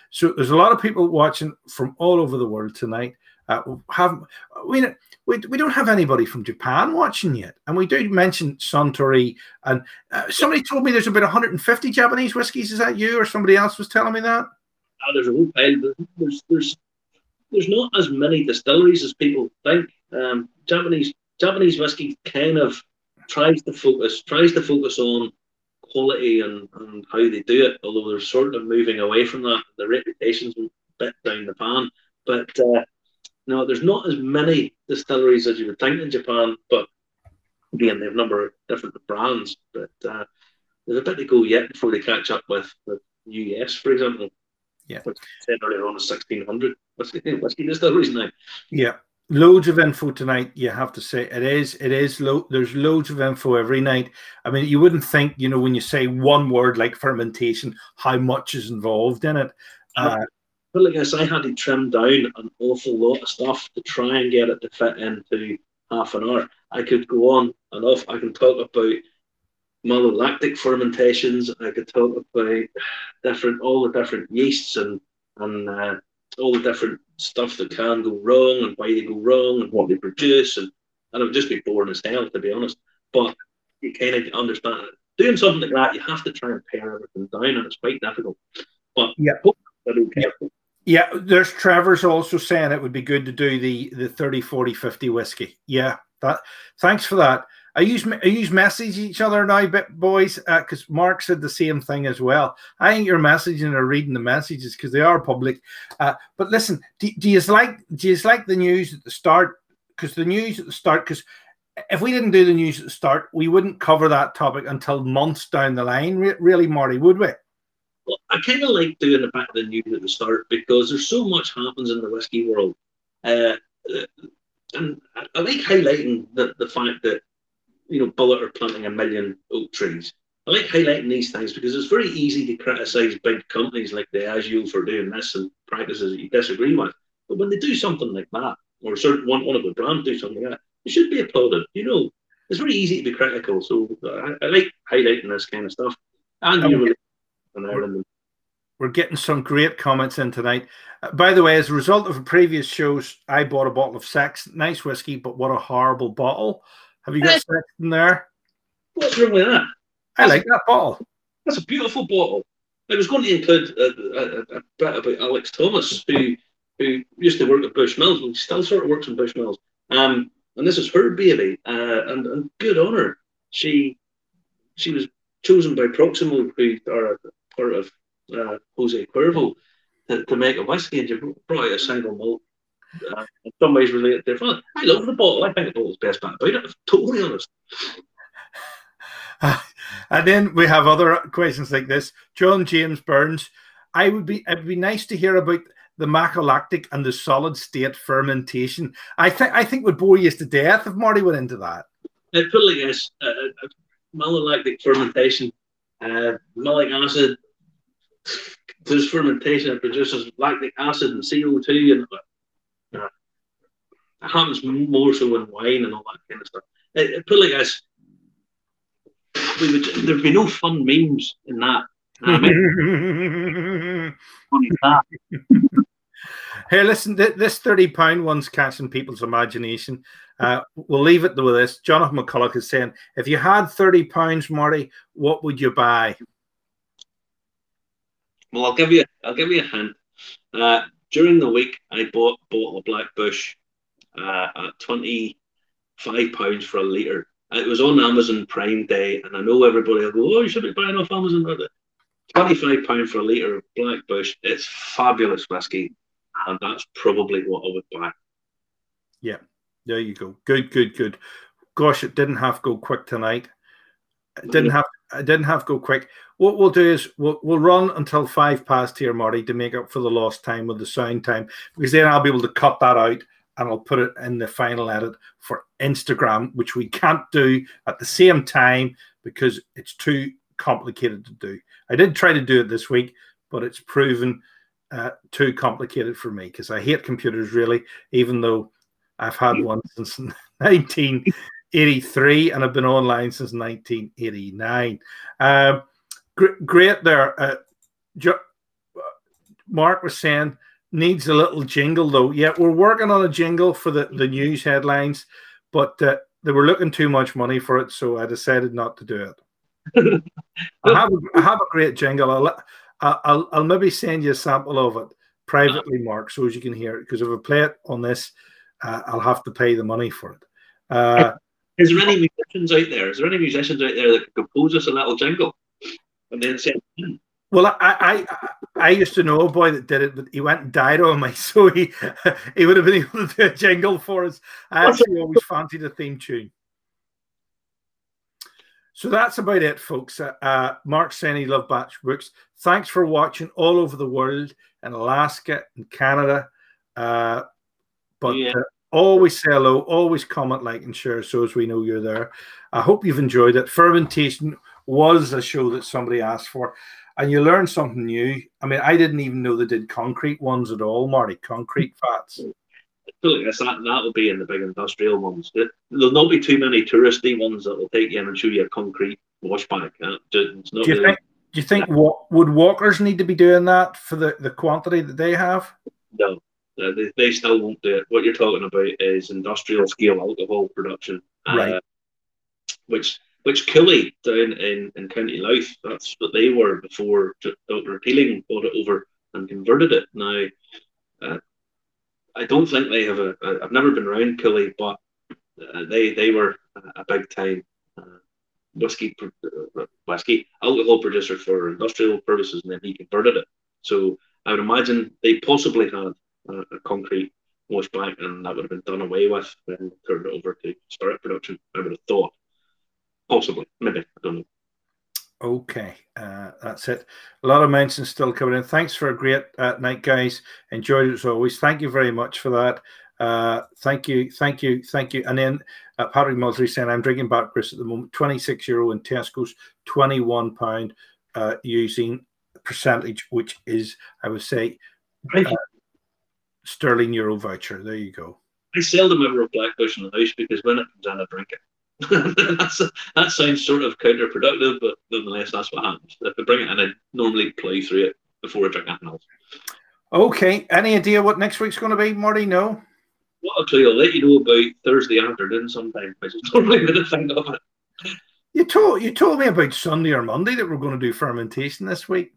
So there's a lot of people watching from all over the world tonight. Uh, have we, we we don't have anybody from Japan watching yet, and we do mention Suntory. And uh, somebody told me there's about 150 Japanese whiskies. Is that you or somebody else was telling me that? Oh, there's a whole pile. There's there's there's not as many distilleries as people think. Um, Japanese Japanese whiskey kind of tries to focus tries to focus on quality and, and how they do it, although they're sort of moving away from that. The reputation's a bit down the pan. But uh, no, there's not as many distilleries as you would think in Japan, but again, they have a number of different brands. But uh, there's a bit to go yet before they catch up with the US, for example. Yeah. Which said earlier on 1600 whiskey, whiskey distilleries now. Yeah. Loads of info tonight. You have to say it is. It is. Lo- there's loads of info every night. I mean, you wouldn't think, you know, when you say one word like fermentation, how much is involved in it. Uh, but like I said, I had to trim down an awful lot of stuff to try and get it to fit into half an hour. I could go on and off. I can talk about malolactic fermentations. I could talk about different, all the different yeasts and and uh, all the different stuff that can go wrong and why they go wrong and what they produce. And, and it would just be boring as hell, to be honest. But you kind of understand it. Doing something like that, you have to try and pare everything down, and it's quite difficult. But yeah. Yeah, there's Trevor's also saying it would be good to do the the 30, 40, 50 whiskey. Yeah, that thanks for that. I use I use message each other now, bit boys, because uh, Mark said the same thing as well. I think you're messaging or reading the messages because they are public. Uh, but listen, do, do you like do you like the news at the start? Because the news at the start, because if we didn't do the news at the start, we wouldn't cover that topic until months down the line. Really, Marty, would we? I kind of like doing the back of the news at the start because there's so much happens in the whiskey world. Uh, and I, like highlighting the, the fact that, you know, Bulleit are planting a million oak trees. I like highlighting these things because it's very easy to criticize big companies like the Diageo for doing this and practices that you disagree with. But when they do something like that, or certain one, one of the brands do something like that, it should be applauded. You know, it's very easy to be critical. So I, I like highlighting this kind of stuff. And you know, in Ireland. We're getting some great comments in tonight. Uh, by the way, as a result of previous shows, I bought a bottle of Sexton, nice whiskey, but what a horrible bottle. Have you got Sexton in there? What's wrong with that? I like that bottle. That's a beautiful bottle. I was going to include a, a, a bit about Alex Thomas, who who used to work at Bushmills, and still sort of works in Bushmills. Um, and this is her baby, uh, and, and good on her. She she was chosen by Proximo, who are a part of uh, Jose Cuervo, to, to, make a whiskey, and you brought out a single malt. Uh, in some ways related to their father. I love the bottle. I think the bottle's best part about it. I'm totally honest. and then we have other questions like this. John James Burns. I would be. It'd be nice to hear about the malolactic and the solid state fermentation. I think I think would bore you to death if Marty went into that. It put like this: uh, uh, malolactic fermentation, uh, malic acid. This fermentation that produces lactic acid and CO two, and uh, it happens more so in wine and all that kind of stuff. It, it put like this: we would there'd be no fun memes in that. I mean, Hey, listen, th- this £30 one's catching people's imagination. Uh, we'll leave it with this. Jonathan McCulloch is saying, if you had £30, Marty, what would you buy? Well, I'll give you, I'll give you a hint. Uh, during the week, I bought bought a Black Bush uh, at twenty five pounds for a liter. It was on Amazon Prime Day, and I know everybody will go, "Oh, you should be buying off Amazon." Twenty five pound for a liter of Black Bush. It's fabulous whiskey and that's probably what I would buy. Yeah, there you go. Good, good, good. Gosh, it didn't have to go quick tonight. It didn't have. It didn't have to go quick. What we'll do is we'll we'll run until five past here, Marty, to make up for the lost time with the sound time, because then I'll be able to cut that out and I'll put it in the final edit for Instagram, which we can't do at the same time because it's too complicated to do. I did try to do it this week, but it's proven uh, too complicated for me because I hate computers really, even though I've had one since 1983 and I've been online since 1989. Um, gr- great there. Uh, jo- Mark was saying needs a little jingle though. Yeah, we're working on a jingle for the, the news headlines, but uh, they were looking too much money for it, so I decided not to do it. I have, a, I have a great jingle. I'll, I'll, I'll maybe send you a sample of it privately, Mark, so as you can hear it. Because if I play it on this, uh, I'll have to pay the money for it. Is there any musicians out there? Is there any musicians out there that could compose us a little jingle and then send? Well, I, I I used to know a boy that did it, but he went and died on me, so he he would have been able to do a jingle for us. I actually always fancied a theme tune. So that's about it, folks. Uh, uh, Mark he loved batch books. Thanks for watching all over the world in Alaska and Canada. Uh, but yeah. uh, always say hello, always comment, like, and share so as we know you're there. I hope you've enjoyed it. Fermentation was a show that somebody asked for, and you learned something new. I mean, I didn't even know they did concrete ones at all, Marty, concrete vats that that will be in the big industrial ones. There'll not be too many touristy ones that will take you in and show you a concrete washback. Uh, do you really, think? Do you think what would walkers need to be doing that for the, the quantity that they have? No, they, they still won't do it. What you're talking about is industrial scale alcohol production, uh, right? Uh, which which Cooley down in, in County Louth, that's what they were before Dr. Teeling bought it over and converted it. Now, uh, I don't think they have a. I've never been around Cooley, but uh, they they were a big time uh, whiskey uh, whiskey alcohol producer for industrial purposes, and then he converted it. So I would imagine they possibly had a, a concrete washback, and that would have been done away with and turned it over to spirit production. I would have thought, possibly, maybe I don't know. Okay, uh, that's it. A lot of mentions still coming in. Thanks for a great uh, night, guys. Enjoyed it as always. Thank you very much for that. Uh, thank you, thank you, thank you. And then uh, Patrick Mulsey saying, I'm drinking Chris at the moment, 26 euro in Tesco's, 21 pound uh, using percentage, which is, I would say, uh, sterling euro voucher. There you go. I seldom ever have Black Bush in the house because when it comes in, I drink it. that sounds sort of counterproductive, but nonetheless, that's what happens. If I bring it in, I normally play through it before I drink anything else. Okay. Any idea what next week's going to be, Marty? No. Well, actually, I'll let you know about Thursday afternoon sometime, is normally the thing of it. You told you told me about Sunday or Monday that we're going to do fermentation this week.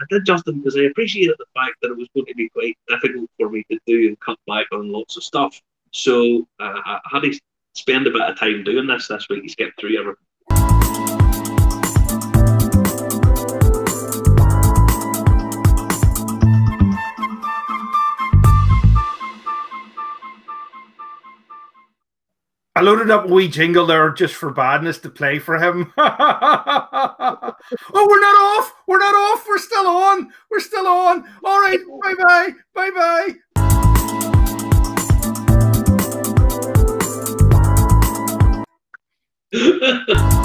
I did, Justin, because I appreciated the fact that it was going to be quite difficult for me to do and cut back on lots of stuff. So uh, I had to spend a bit of time doing this this week. He's skipped through everything. I loaded up a wee jingle there just for badness to play for him. oh, we're not off. We're not off. We're still on. We're still on. All right. Bye bye. Bye bye.